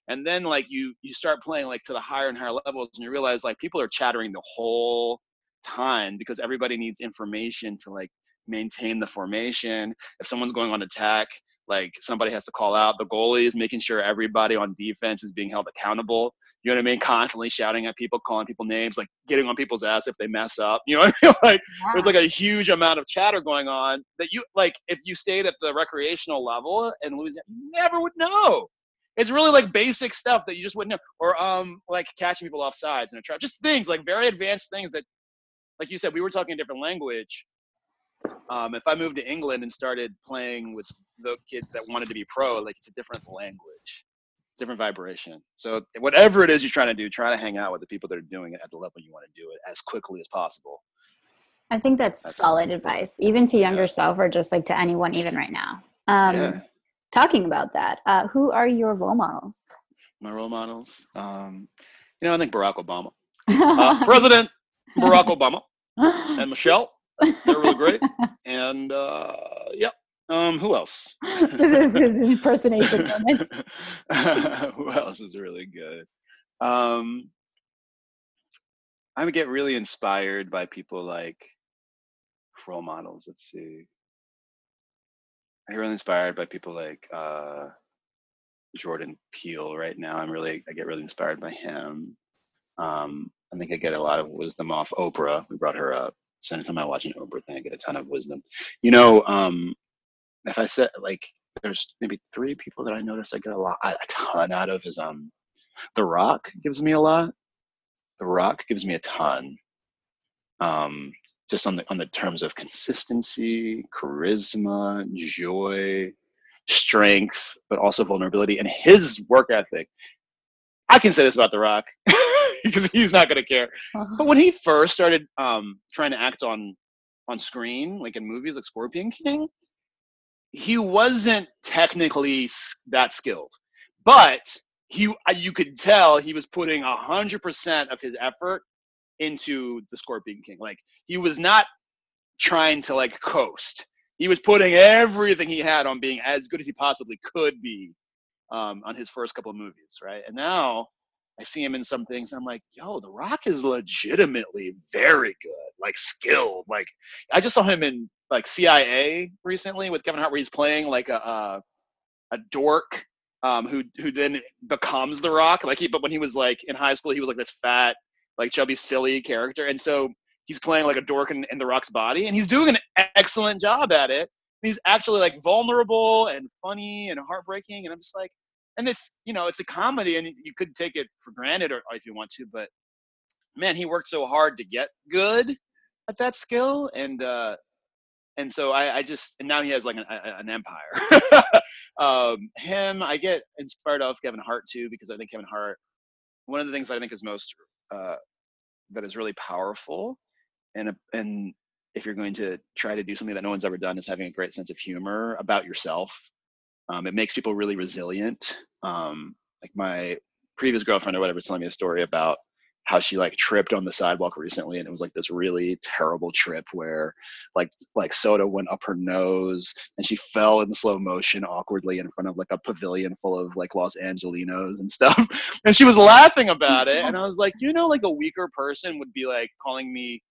And then like you you start playing like to the higher and higher levels, and you realize like people are chattering the whole time because everybody needs information to like maintain the formation. If someone's going on attack, like somebody has to call out. The goalie is making sure everybody on defense is being held accountable. You know what I mean? Constantly shouting at people, calling people names, like getting on people's ass if they mess up. <laughs> You know what I mean? Like there's like a huge amount of chatter going on that you like if you stayed at the recreational level in Louisiana, you never would know. It's really like basic stuff that you just wouldn't know. Or um like catching people off sides in a trap. Just things like very advanced things that like you said, we were talking a different language. Um, if I moved to England and started playing with the kids that wanted to be pro, like it's a different language, different vibration. So whatever it is you're trying to do, try to hang out with the people that are doing it at the level you want to do it as quickly as possible. I think that's, That's- solid advice, even to younger Yeah. self or just like to anyone, even right now. Um, yeah, Talking about that, uh, who are your role models? my role models. Um, you know, I think Barack Obama, <laughs> uh, President Barack Obama, and <laughs> Michelle. They're really great. <laughs> And uh, yeah, um, who else? <laughs> this is his <laughs> impersonation moment. Who else is really good? Um, I get really inspired by people like role models. Let's see. I get really inspired by people like uh, Jordan Peele right now. I'm really, I get really inspired by him. Um, I think I get a lot of wisdom off Oprah. We brought her up. So anytime I watch an Oprah thing, I get a ton of wisdom. You know, um, if I said like there's maybe three people that I notice I get a lot, a ton out of is um, The Rock gives me a lot. The Rock gives me a ton. Um, just on the on the terms of consistency, charisma, joy, strength, but also vulnerability and his work ethic. I can say this about The Rock <laughs> <laughs> because he's not going to care. But when he first started um, trying to act on on screen, like in movies like Scorpion King, he wasn't technically that skilled, but he you could tell he was putting a hundred percent of his effort into the Scorpion King. Like he was not trying to like coast. He was putting everything he had on being as good as he possibly could be um, on his first couple of movies, right? And now I see him in some things. I'm like, yo, The Rock is legitimately very good, like skilled. Like I just saw him in like CIA recently with Kevin Hart, where he's playing like a a, a dork um, who who then becomes The Rock. Like he, but when he was like in high school, he was like this fat, like chubby, silly character, and so he's playing like a dork in, in The Rock's body, and he's doing an excellent job at it. He's actually like vulnerable and funny and heartbreaking, and I'm just like, and it's you know it's a comedy and you could take it for granted or, or if you want to but man he worked so hard to get good at that skill and uh and so I, I just and now he has like an, a, an empire. <laughs> Um him i get inspired off kevin hart too because i think kevin hart one of the things i think is most uh that is really powerful and and if you're going to try to do something that no one's ever done is having a great sense of humor about yourself um, it makes people really resilient. Um, like my previous girlfriend or whatever was telling me a story about how she like tripped on the sidewalk recently and it was like this really terrible trip where like like soda went up her nose and she fell in slow motion awkwardly in front of like a pavilion full of like los angelinos and <laughs> stuff and she was laughing about it and i was like you know like a weaker person would be like calling me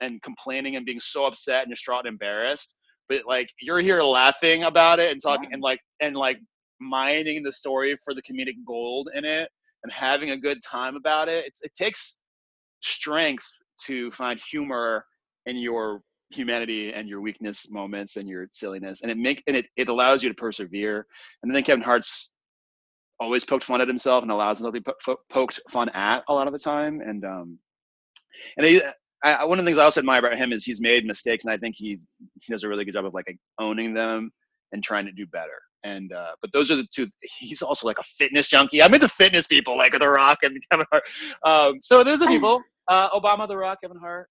and complaining and being so upset and distraught and embarrassed but like you're here laughing about it and talking yeah. and like and like mining the story for the comedic gold in it and having a good time about it it's, it takes strength to find humor in your humanity and your weakness moments and your silliness and it make and it, it allows you to persevere and I think Kevin Hart's always poked fun at himself and allows himself to be po- poked fun at a lot of the time and um and he, I, one of the things I also admire about him is he's made mistakes, and I think he's he does a really good job of like owning them and trying to do better. And uh, but those are the two. He's also like a fitness junkie. I'm into fitness people like The Rock and Kevin Hart. Um, so those are people: <laughs> uh, Obama, The Rock, Kevin Hart,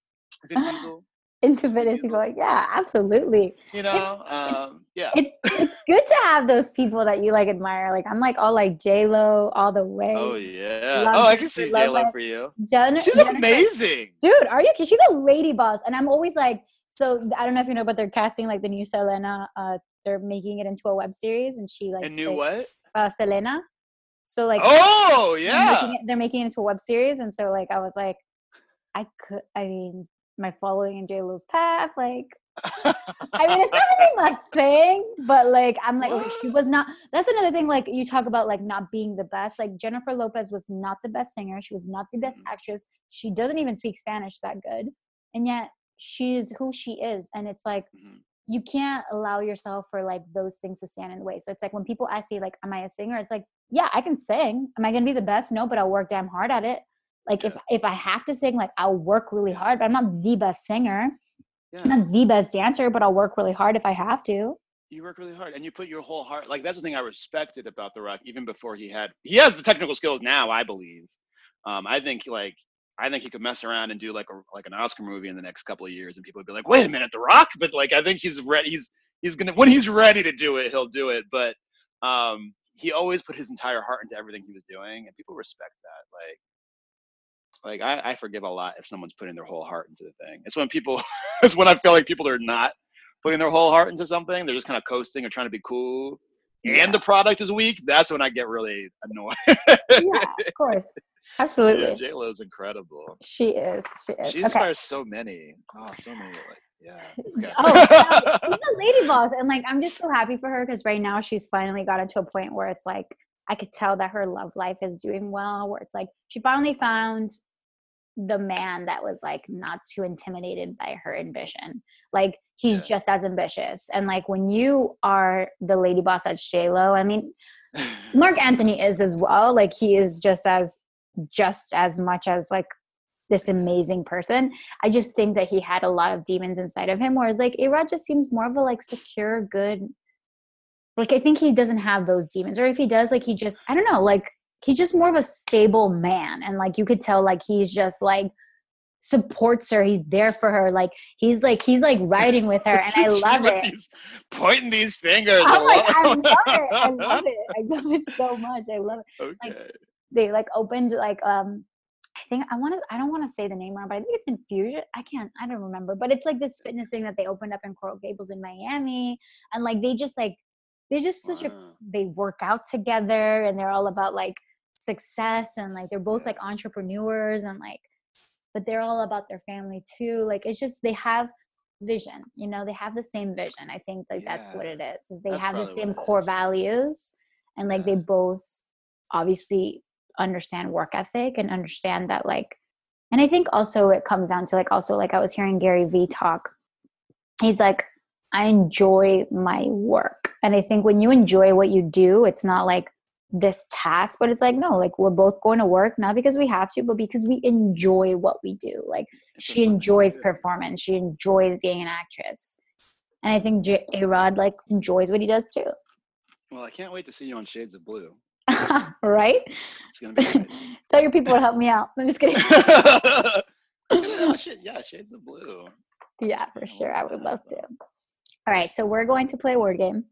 Vin Diesel <sighs> into fitness people. Like yeah absolutely. You know it's, um, yeah. it, it's good to have those people that you like admire. Like i'm like all like j-lo all the way. Oh yeah. Love oh i can see j-lo for you. Jen- she's Jennifer, amazing. Dude are you she's a lady boss and i'm always like so i don't know if you know but they're casting like the new selena uh they're making it into a web series and she like a new what? uh selena. So like oh yeah they're making, it, they're making it into a web series and so like i was like I could, I mean, my following in J Lo's path. Like, I mean, it's not really <laughs> my thing, but like, I'm like, okay, she was not. That's another thing. Like, you talk about like not being the best. Like, Jennifer Lopez was not the best singer. She was not the best mm-hmm. actress. She doesn't even speak Spanish that good, and yet she is who she is. And it's like. Mm-hmm. You can't allow yourself for like those things to stand in the way. So it's like when people ask me like, "Am I a singer?" It's like, yeah, I can sing. Am I gonna be the best? No, but I'll work damn hard at it. Like yeah. if if I have to sing, like I'll work really hard. But I'm not the best singer. Yeah. I'm not the best dancer, but I'll work really hard if I have to. You work really hard, and you put your whole heart. Like that's the thing I respected about The Rock, even before he had. He has the technical skills now, I believe. Um, I think like I think he could mess around and do like a like an Oscar movie in the next couple of years, and people would be like, "Wait a minute, The Rock!" But like, I think he's ready. He's he's gonna when he's ready to do it, he'll do it. But um, he always put his entire heart into everything he was doing, and people respect that. Like, like I, I forgive a lot if someone's putting their whole heart into the thing. It's when people, <laughs> it's when I feel like people are not putting their whole heart into something. They're just kind of coasting or trying to be cool. Yeah. And the product is weak. That's when I get really annoyed. yeah, of course. <laughs> Absolutely. Yeah, J Lo is incredible. She is. She is. She inspires okay. so many. Oh, so many. Like, yeah. <laughs> Okay. oh, she's a lady boss, and like I'm just so happy for her because right now she's finally gotten to a point where it's like I could tell that her love life is doing well. Where it's like she finally found the man that was like not too intimidated by her ambition. Like he's yeah. just as ambitious. And like when you are the lady boss at Lo, I mean, Marc <laughs> Anthony is as well. Like he is just as just as much as like this amazing person. I just think that he had a lot of demons inside of him. Whereas like Rod just seems more of a like secure, good. Like I think he doesn't have those demons, or if he does, like he just I don't know, like he's just more of a stable man and like you could tell like he's just like supports her. He's there for her. Like he's like he's like riding with her, and I <laughs> love it. These, pointing these fingers. I'm like, I love it. I love it. I <laughs> love it so much. I love it. Okay. Like, they like opened like um I think I want to. I don't want to say the name wrong, but I think it's Infusion. I can't. I don't remember. But it's like this fitness thing that they opened up in Coral Gables in Miami, and like they just like they just such a they work out together, and they're all about like success, and like they're both like entrepreneurs, and like, but they're all about their family too. Like it's just they have vision. You know, they have the same vision. I think like that's what it is. Is they That's have the same core is. values, and like Yeah. they both obviously understand work ethic and understand that like and i think also it comes down to like also like i was hearing gary vee talk he's like i enjoy my work and i think when you enjoy what you do it's not like this task but it's like no like we're both going to work not because we have to but because we enjoy what we do like she enjoys performance she enjoys being an actress and i think J- a-rod like enjoys what he does too Well, I can't wait to see you on Shades of Blue. <laughs> right It's gonna be great. <laughs> tell your people to help me out i'm just kidding <laughs> shit, yeah, Shades of Blue. Yeah, for sure. I would love to. All right, so we're going to play a word game.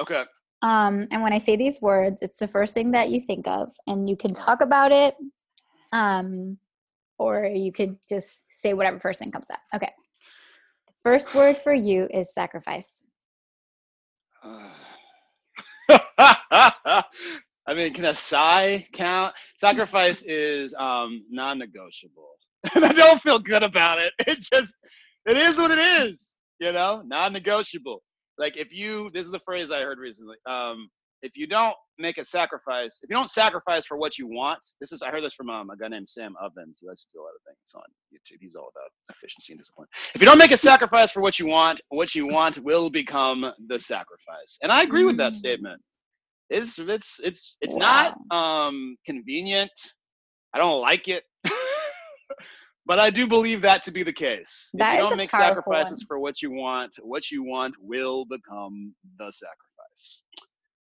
Okay. Um, and when I say these words, it's the first thing that you think of, and you can talk about it, um, or you could just say whatever first thing comes up. Okay. The first word for you is sacrifice. <sighs> I mean, can a sigh count? Sacrifice is um, non-negotiable, <laughs> I don't feel good about it. It just, it is what it is. You know, non-negotiable. Like if you, this is the phrase I heard recently. Um, if you don't make a sacrifice, if you don't sacrifice for what you want, this is I heard this from um, a guy named Sam Ovens. He likes to do a lot of things on YouTube. He's all about efficiency and discipline. If you don't make a sacrifice for what you want, what you want will become the sacrifice. And I agree with that Mm. statement. It's it's it's it's Wow. not um convenient. I don't like it. <laughs> but I do believe that to be the case. That if you don't make sacrifices one. for what you want, what you want will become the sacrifice.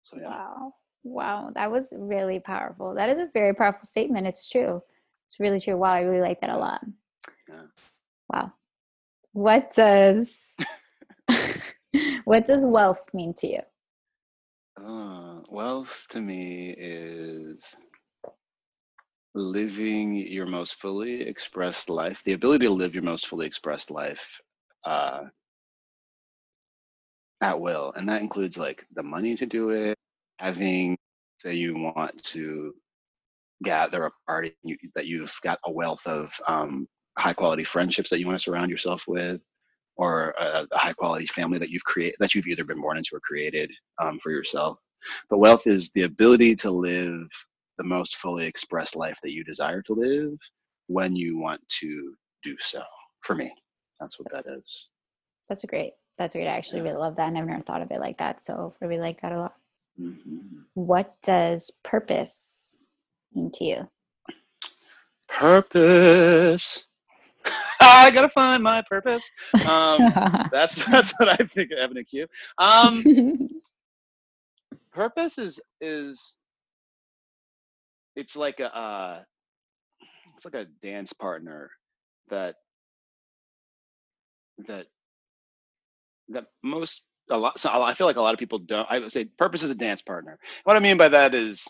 So yeah. Wow. Wow. That was really powerful. That is a very powerful statement. It's true. It's really true. Wow. I really like that a lot. Yeah. Wow. What does <laughs> what does wealth mean to you? Uh, wealth to me is living your most fully expressed life, the ability to live your most fully expressed life uh, at will. And that includes like the money to do it, having, say, you want to gather a party you, that you've got a wealth of um, high quality friendships that you want to surround yourself with. Or a, a high quality family that you've created, that you've either been born into or created um, for yourself. But wealth is the ability to live the most fully expressed life that you desire to live when you want to do so. For me, that's what that is. That's a great. That's great. I actually really love that. and I've never thought of it like that. So I really like that a lot. Mhm. What does purpose mean to you? Purpose. <laughs> I gotta find my purpose. Um, <laughs> that's that's what I think of Avenue Q. Um, <laughs> purpose is is it's like a uh, it's like a dance partner that that that most a lot so i feel like a lot of people don't i would say purpose is a dance partner. What i mean by that is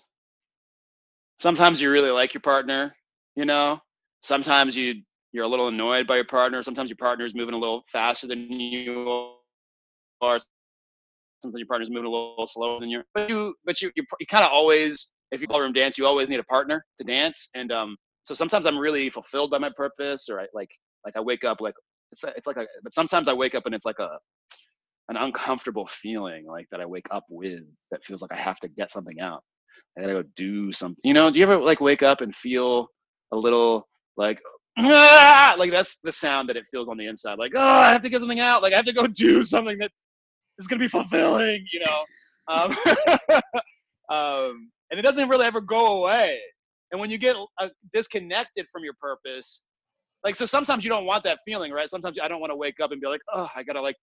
sometimes you really like your partner you know? Sometimes you you're a little annoyed by your partner sometimes your partner is moving a little faster than you are sometimes your partner's moving a little slower than you but you but you you, you kind of always if you ballroom dance you always need a partner to dance and um so sometimes i'm really fulfilled by my purpose or i like like i wake up like it's it's like a but sometimes i wake up and it's like a an uncomfortable feeling like that i wake up with that feels like i have to get something out i gotta go do something you know do you ever like wake up and feel a little like "Ah!" like that's the sound that it feels on the inside like oh i have to get something out like i have to go <laughs> do something that is gonna be fulfilling you know um, <laughs> um and it doesn't really ever go away. And when you get uh, disconnected from your purpose like so sometimes you don't want that feeling right? Sometimes i don't want to wake up and be like oh i gotta like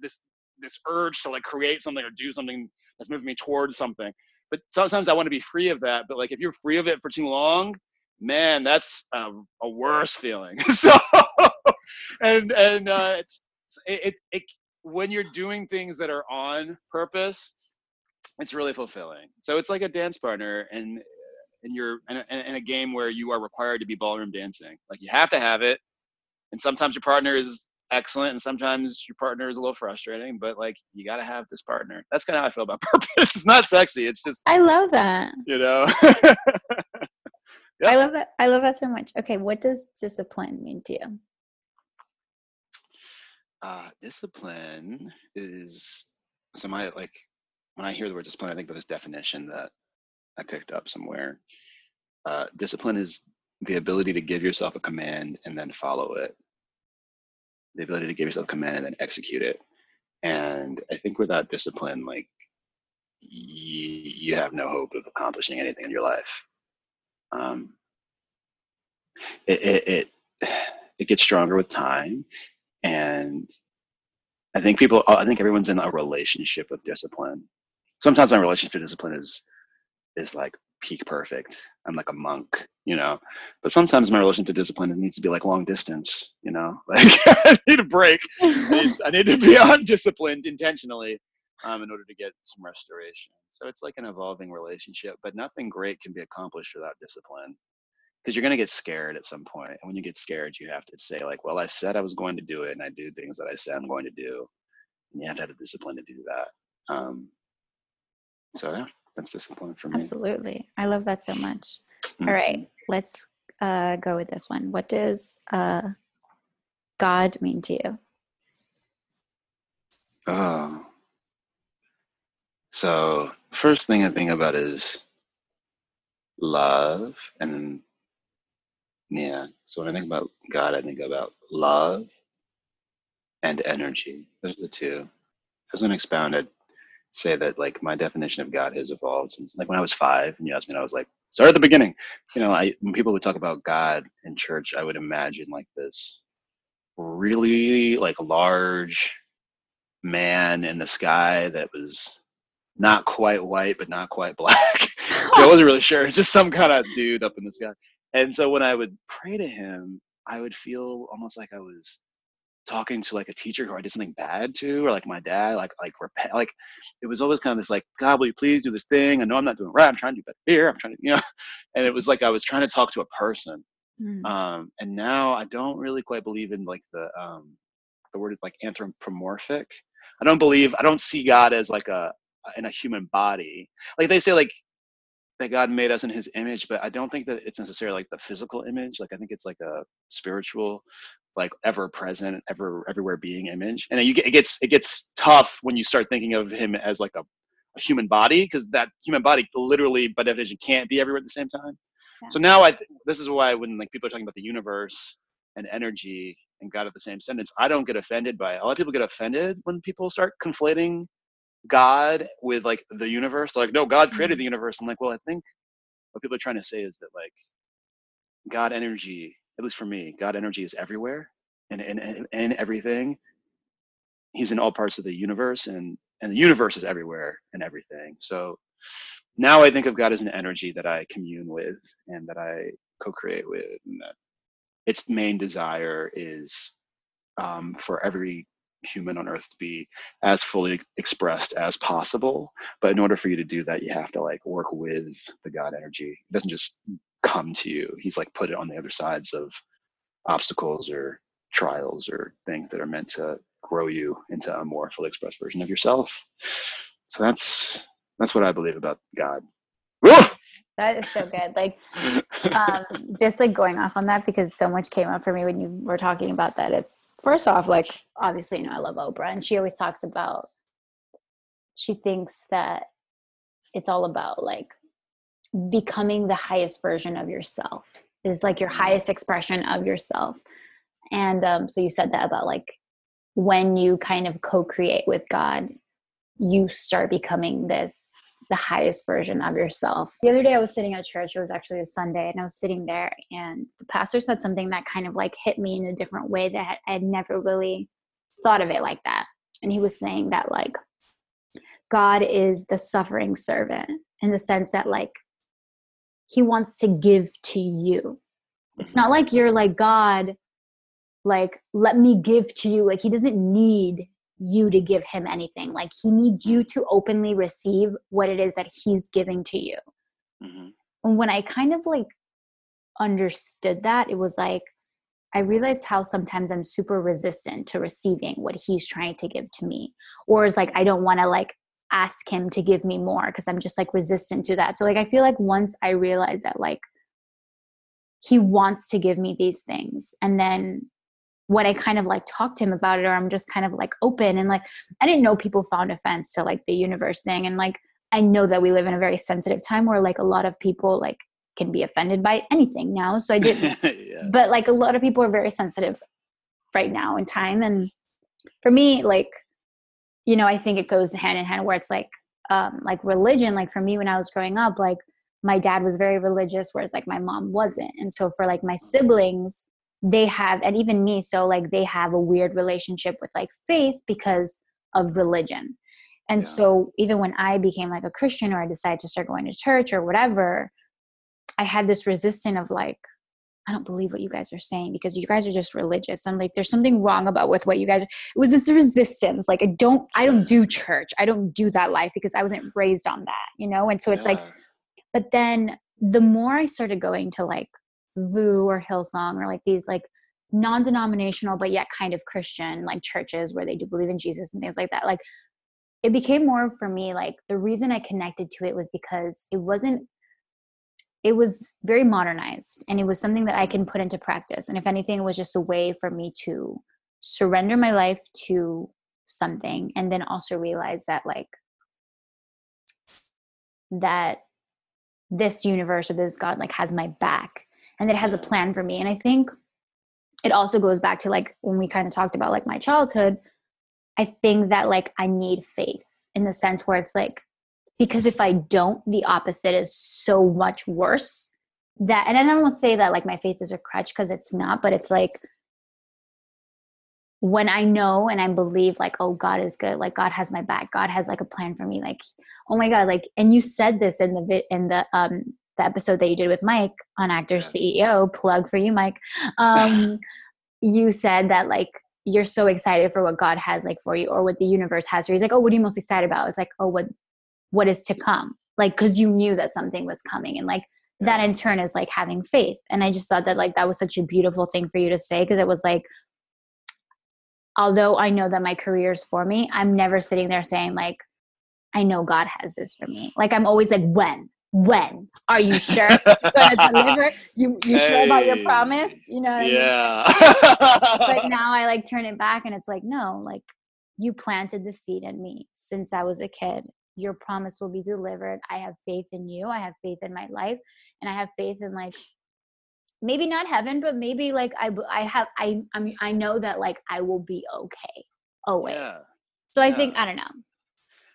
this this urge to like create something or do something that's moving me towards something. But sometimes i want to be free of that but like if you're free of it for too long man, that's a, a worse feeling. <laughs> so, and and uh, it's it, it, it when you're doing things that are on purpose, it's really fulfilling. So it's like a dance partner, and and you're in a, in a game where you are required to be ballroom dancing. Like you have to have it, and sometimes your partner is excellent and sometimes your partner is a little frustrating but like you got to have this partner. That's kind of how i feel about <laughs> purpose. It's not sexy it's just i love that. You know? <laughs> Yep. i love that i love that so much. Okay what does discipline mean to you? Uh, discipline is so my like when i hear the word discipline i think of this definition that i picked up somewhere uh, discipline is the ability to give yourself a command and then follow it the ability to give yourself a command and then execute it. And I think without discipline, like you, you have no hope of accomplishing anything in your life. Um, it, it, it, <sighs> it gets stronger with time. And I think people, I think everyone's in a relationship with discipline. Sometimes my relationship discipline is, is like peak perfect. I'm like a monk, you know. But sometimes my relationship to discipline needs to be like long distance, you know. <laughs> Like I need a break. I need, I need to be <laughs> undisciplined intentionally um, in order to get some restoration. So it's like an evolving relationship, but nothing great can be accomplished without discipline. Because you're going to get scared at some point, and when you get scared, you have to say like, "Well, I said I was going to do it, and I do things that I said I'm going to do." And you have to have the discipline to do that. Um, so yeah that's discipline for me. Absolutely. I love that so much. Mm-hmm. All right, let's uh, go with this one. What does uh, God mean to you? Oh. So, first thing I think about is love. And yeah, so when I think about God, I think about love and energy. Those are the two. I was going to expound it say that like my definition of God has evolved since like when I was five and you asked me, and I was like, start at the beginning. You know, I when people would talk about God in church, I would imagine like this really like large man in the sky that was not quite white but not quite black. <laughs> I wasn't really sure. Just some kind of dude up in the sky. And so when I would pray to him, I would feel almost like I was talking to like a teacher who I did something bad to, or like my dad, like like repent, like it was always kind of this like, God, will you please do this thing? I know I'm not doing right. I'm trying to do better here. I'm trying to, <laughs> you know, and it was like I was trying to talk to a person. Mm. Um, and now I don't really quite believe in like the um, the word is like anthropomorphic. I don't believe I don't see God as like a in a human body. Like they say like that God made us in his image, but I don't think that it's necessarily like the physical image. Like I think it's like a spiritual like ever present, ever everywhere being image. And you get, it gets it gets tough when you start thinking of him as like a, a human body because that human body literally by definition can't be everywhere at the same time. Yeah. So now I th- this is why when like people are talking about the universe and energy and God at the same sentence, I don't get offended by it. A lot of people get offended when people start conflating God with like the universe. They're like, no, God created mm-hmm. the universe. I'm like, well, I think what people are trying to say is that like God energy at least for me, God energy is everywhere and and, and everything. He's in all parts of the universe and and the universe is everywhere and everything. So now I think of God as an energy that I commune with and that I co-create with and that its main desire is um, for every human on earth to be as fully expressed as possible but in order for you to do that you have to like work with the god energy it doesn't just come to you. He's like put it on the other sides of obstacles or trials or things that are meant to grow you into a more fully expressed version of yourself. So that's that's what I believe about God. That is so good. Like um, <laughs> just like going off on that because so much came up for me when you were talking about that. It's first off, like obviously, you know, I love Oprah and she always talks about she thinks that it's all about like becoming the highest version of yourself is like your mm-hmm. highest expression of yourself and um, so you said that about like when you kind of co-create with god you start becoming this the highest version of yourself the other day i was sitting at church it was actually a sunday and i was sitting there and the pastor said something that kind of like hit me in a different way that i had never really thought of it like that and he was saying that like god is the suffering servant in the sense that like he wants to give to you. It's not like you're like, God, like, let me give to you. Like, he doesn't need you to give him anything. Like, he needs you to openly receive what it is that he's giving to you. Mm-hmm. And when I kind of like understood that, it was like, I realized how sometimes I'm super resistant to receiving what he's trying to give to me. Or is like, I don't want to like ask him to give me more because I'm just like resistant to that. So like I feel like once I realize that like he wants to give me these things and then when I kind of like talk to him about it or I'm just kind of like open and like I didn't know people found offense to like the universe thing and like I know that we live in a very sensitive time where like a lot of people like can be offended by anything now so I didn't <laughs> yeah. but like a lot of people are very sensitive right now in time and for me like you know, I think it goes hand in hand where it's like, um, like religion, like for me when I was growing up, like my dad was very religious, whereas like my mom wasn't. And so for like my siblings, they have, and even me, so like they have a weird relationship with like faith because of religion. And yeah. so even when I became like a Christian or I decided to start going to church or whatever, I had this resistance of like, I don't believe what you guys are saying because you guys are just religious. I'm like, there's something wrong about with what you guys. Are. It was this resistance. Like, I don't, I don't do church. I don't do that life because I wasn't raised on that, you know. And so it's yeah. like, but then the more I started going to like VOUS or Hillsong or like these like non-denominational but yet kind of Christian like churches where they do believe in Jesus and things like that, like it became more for me like the reason I connected to it was because it wasn't it was very modernized and it was something that I can put into practice. And if anything, it was just a way for me to surrender my life to something and then also realize that, like, that this universe or this God, like, has my back and that it has a plan for me. And I think it also goes back to, like, when we kind of talked about, like, my childhood. I think that, like, I need faith in the sense where it's like, because if I don't, the opposite is so much worse. That, and I don't want to say that like my faith is a crutch because it's not, but it's like when I know and I believe like, oh, God is good, like God has my back, God has like a plan for me, like, oh my God, like, and you said this in the in the um the episode that you did with Mike on Actor CEO, plug for you, Mike. Um, <laughs> you said that like you're so excited for what God has like for you or what the universe has for you. He's like, oh, what are you most excited about? It's like, oh, what what is to come? Like because you knew that something was coming and like that in turn is like having faith. And i just thought that like that was such a beautiful thing for you to say because it was like although i know that my career is for me i'm never sitting there saying like i know god has this for me. Like i'm always like when when are you sure gonna <laughs> deliver you you hey. sure about your promise you know yeah I mean? but <laughs> now i like turn it back and it's like no like you planted the seed in me since i was a kid your promise will be delivered. I have faith in you. I have faith in my life. And I have faith in like maybe not heaven, but maybe like I I have I I'm, I know that like I will be okay always. Yeah. So I yeah. think I don't know.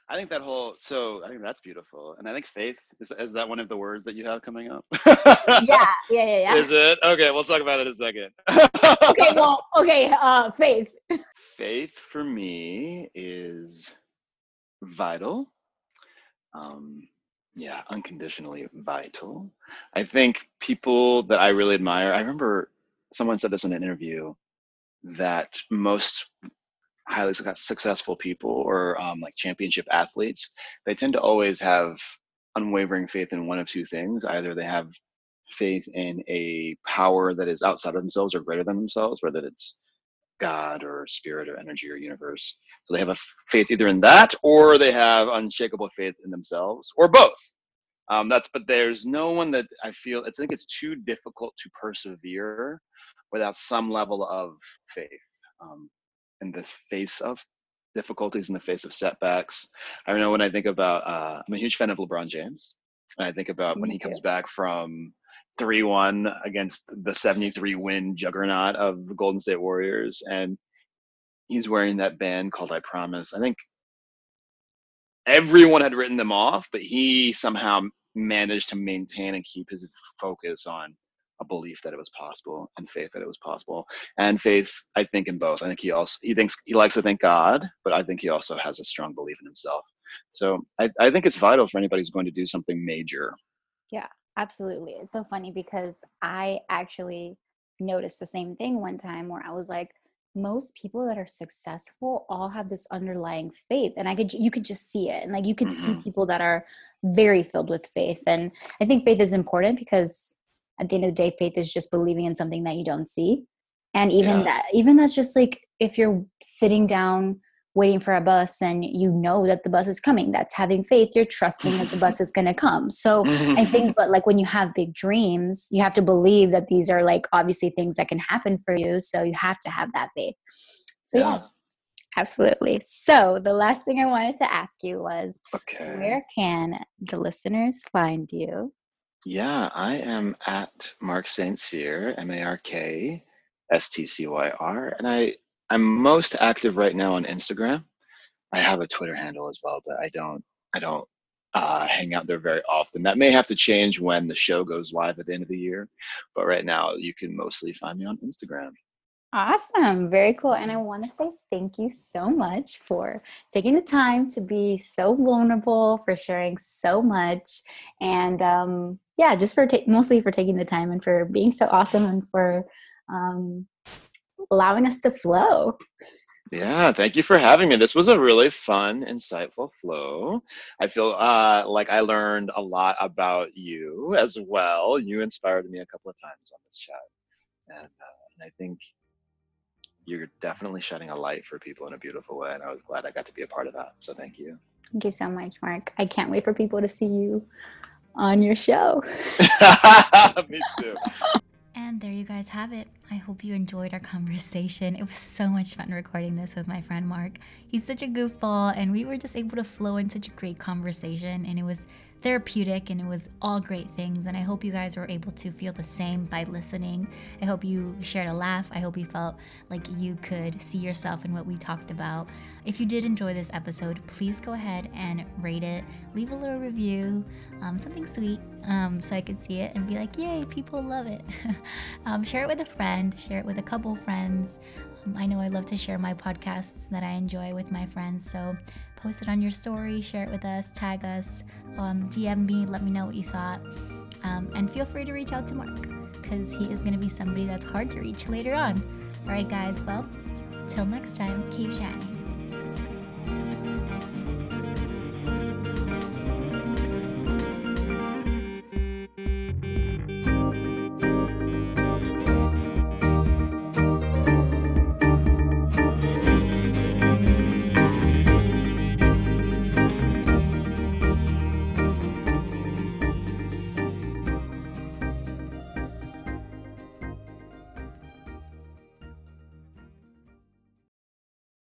I think that whole so I think that's beautiful, and I think faith is is that one of the words that you have coming up. yeah, yeah, yeah, yeah. <laughs> Is it okay? We'll talk about it in a second. <laughs> okay, well, okay, uh, faith. Faith for me is vital um, yeah, unconditionally vital. I think people that I really admire, I remember someone said this in an interview that most highly successful people or um, like championship athletes, they tend to always have unwavering faith in one of two things. Either they have faith in a power that is outside of themselves or greater than themselves, whether it's God or spirit or energy or universe, so they have a faith either in that or they have unshakable faith in themselves or both. Um, that's but there's no one that I feel I think it's too difficult to persevere without some level of faith um, in the face of difficulties in the face of setbacks. I know when I think about uh, I'm a huge fan of LeBron James, and I think about when he comes back from 3-1 against the 73 win juggernaut of the Golden State Warriors and he's wearing that band called I Promise. I think everyone had written them off, but he somehow managed to maintain and keep his focus on a belief that it was possible and faith that it was possible. And faith, I think, in both. I think he also he thinks he likes to thank God, but I think he also has a strong belief in himself. So I, I think it's vital for anybody who's going to do something major. Yeah, Absolutely. It's so funny because I actually noticed the same thing one time where I was like, most people that are successful all have this underlying faith and i could you could just see it and like you could mm-hmm. see people that are very filled with faith and i think faith is important because at the end of the day faith is just believing in something that you don't see. And even yeah. that even that's just like if you're sitting down waiting for a bus and you know that the bus is coming that's having faith you're trusting that the bus is going to come. So mm-hmm. i think but like when you have big dreams you have to believe that these are like obviously things that can happen for you so you have to have that faith. So yeah. yes absolutely. So the last thing i wanted to ask you was okay. where can the listeners find you yeah i am at mark st cyr m-a-r-k s-t-c-y-r and i I'm most active right now on Instagram. I have a Twitter handle as well, but I don't I don't uh, hang out there very often. That may have to change when the show goes live at the end of the year, but right now you can mostly find me on Instagram. Awesome. Very cool. And I want to say thank you so much for taking the time to be so vulnerable, for sharing so much. And um, yeah, just for ta- mostly for taking the time and for being so awesome and for um, allowing us to flow. Yeah, thank you for having me. This was a really fun, insightful flow. I feel uh, like I learned a lot about you as well. You inspired me a couple of times on this chat. And, uh, and I think you're definitely shedding a light for people in a beautiful way. And I was glad I got to be a part of that. So thank you. Thank you so much, Mark. I can't wait for people to see you on your show. <laughs> me too. And there you guys have it. I hope you enjoyed our conversation. It was so much fun recording this with my friend Mark. He's such a goofball, and we were just able to flow in such a great conversation, and it was therapeutic and it was all great things. And I hope you guys were able to feel the same by listening. I hope you shared a laugh. I hope you felt like you could see yourself in what we talked about. If you did enjoy this episode, please go ahead and rate it, leave a little review, um, something sweet, um, so I could see it and be like, yay, people love it. <laughs> um, share it with a friend, share it with a couple friends. Um, I know I love to share my podcasts that I enjoy with my friends, so post it on your story, share it with us, tag us, um, DM me, let me know what you thought. Um, and feel free to reach out to Mark because he is going to be somebody that's hard to reach later on. All right, guys, well, till next time, keep shining.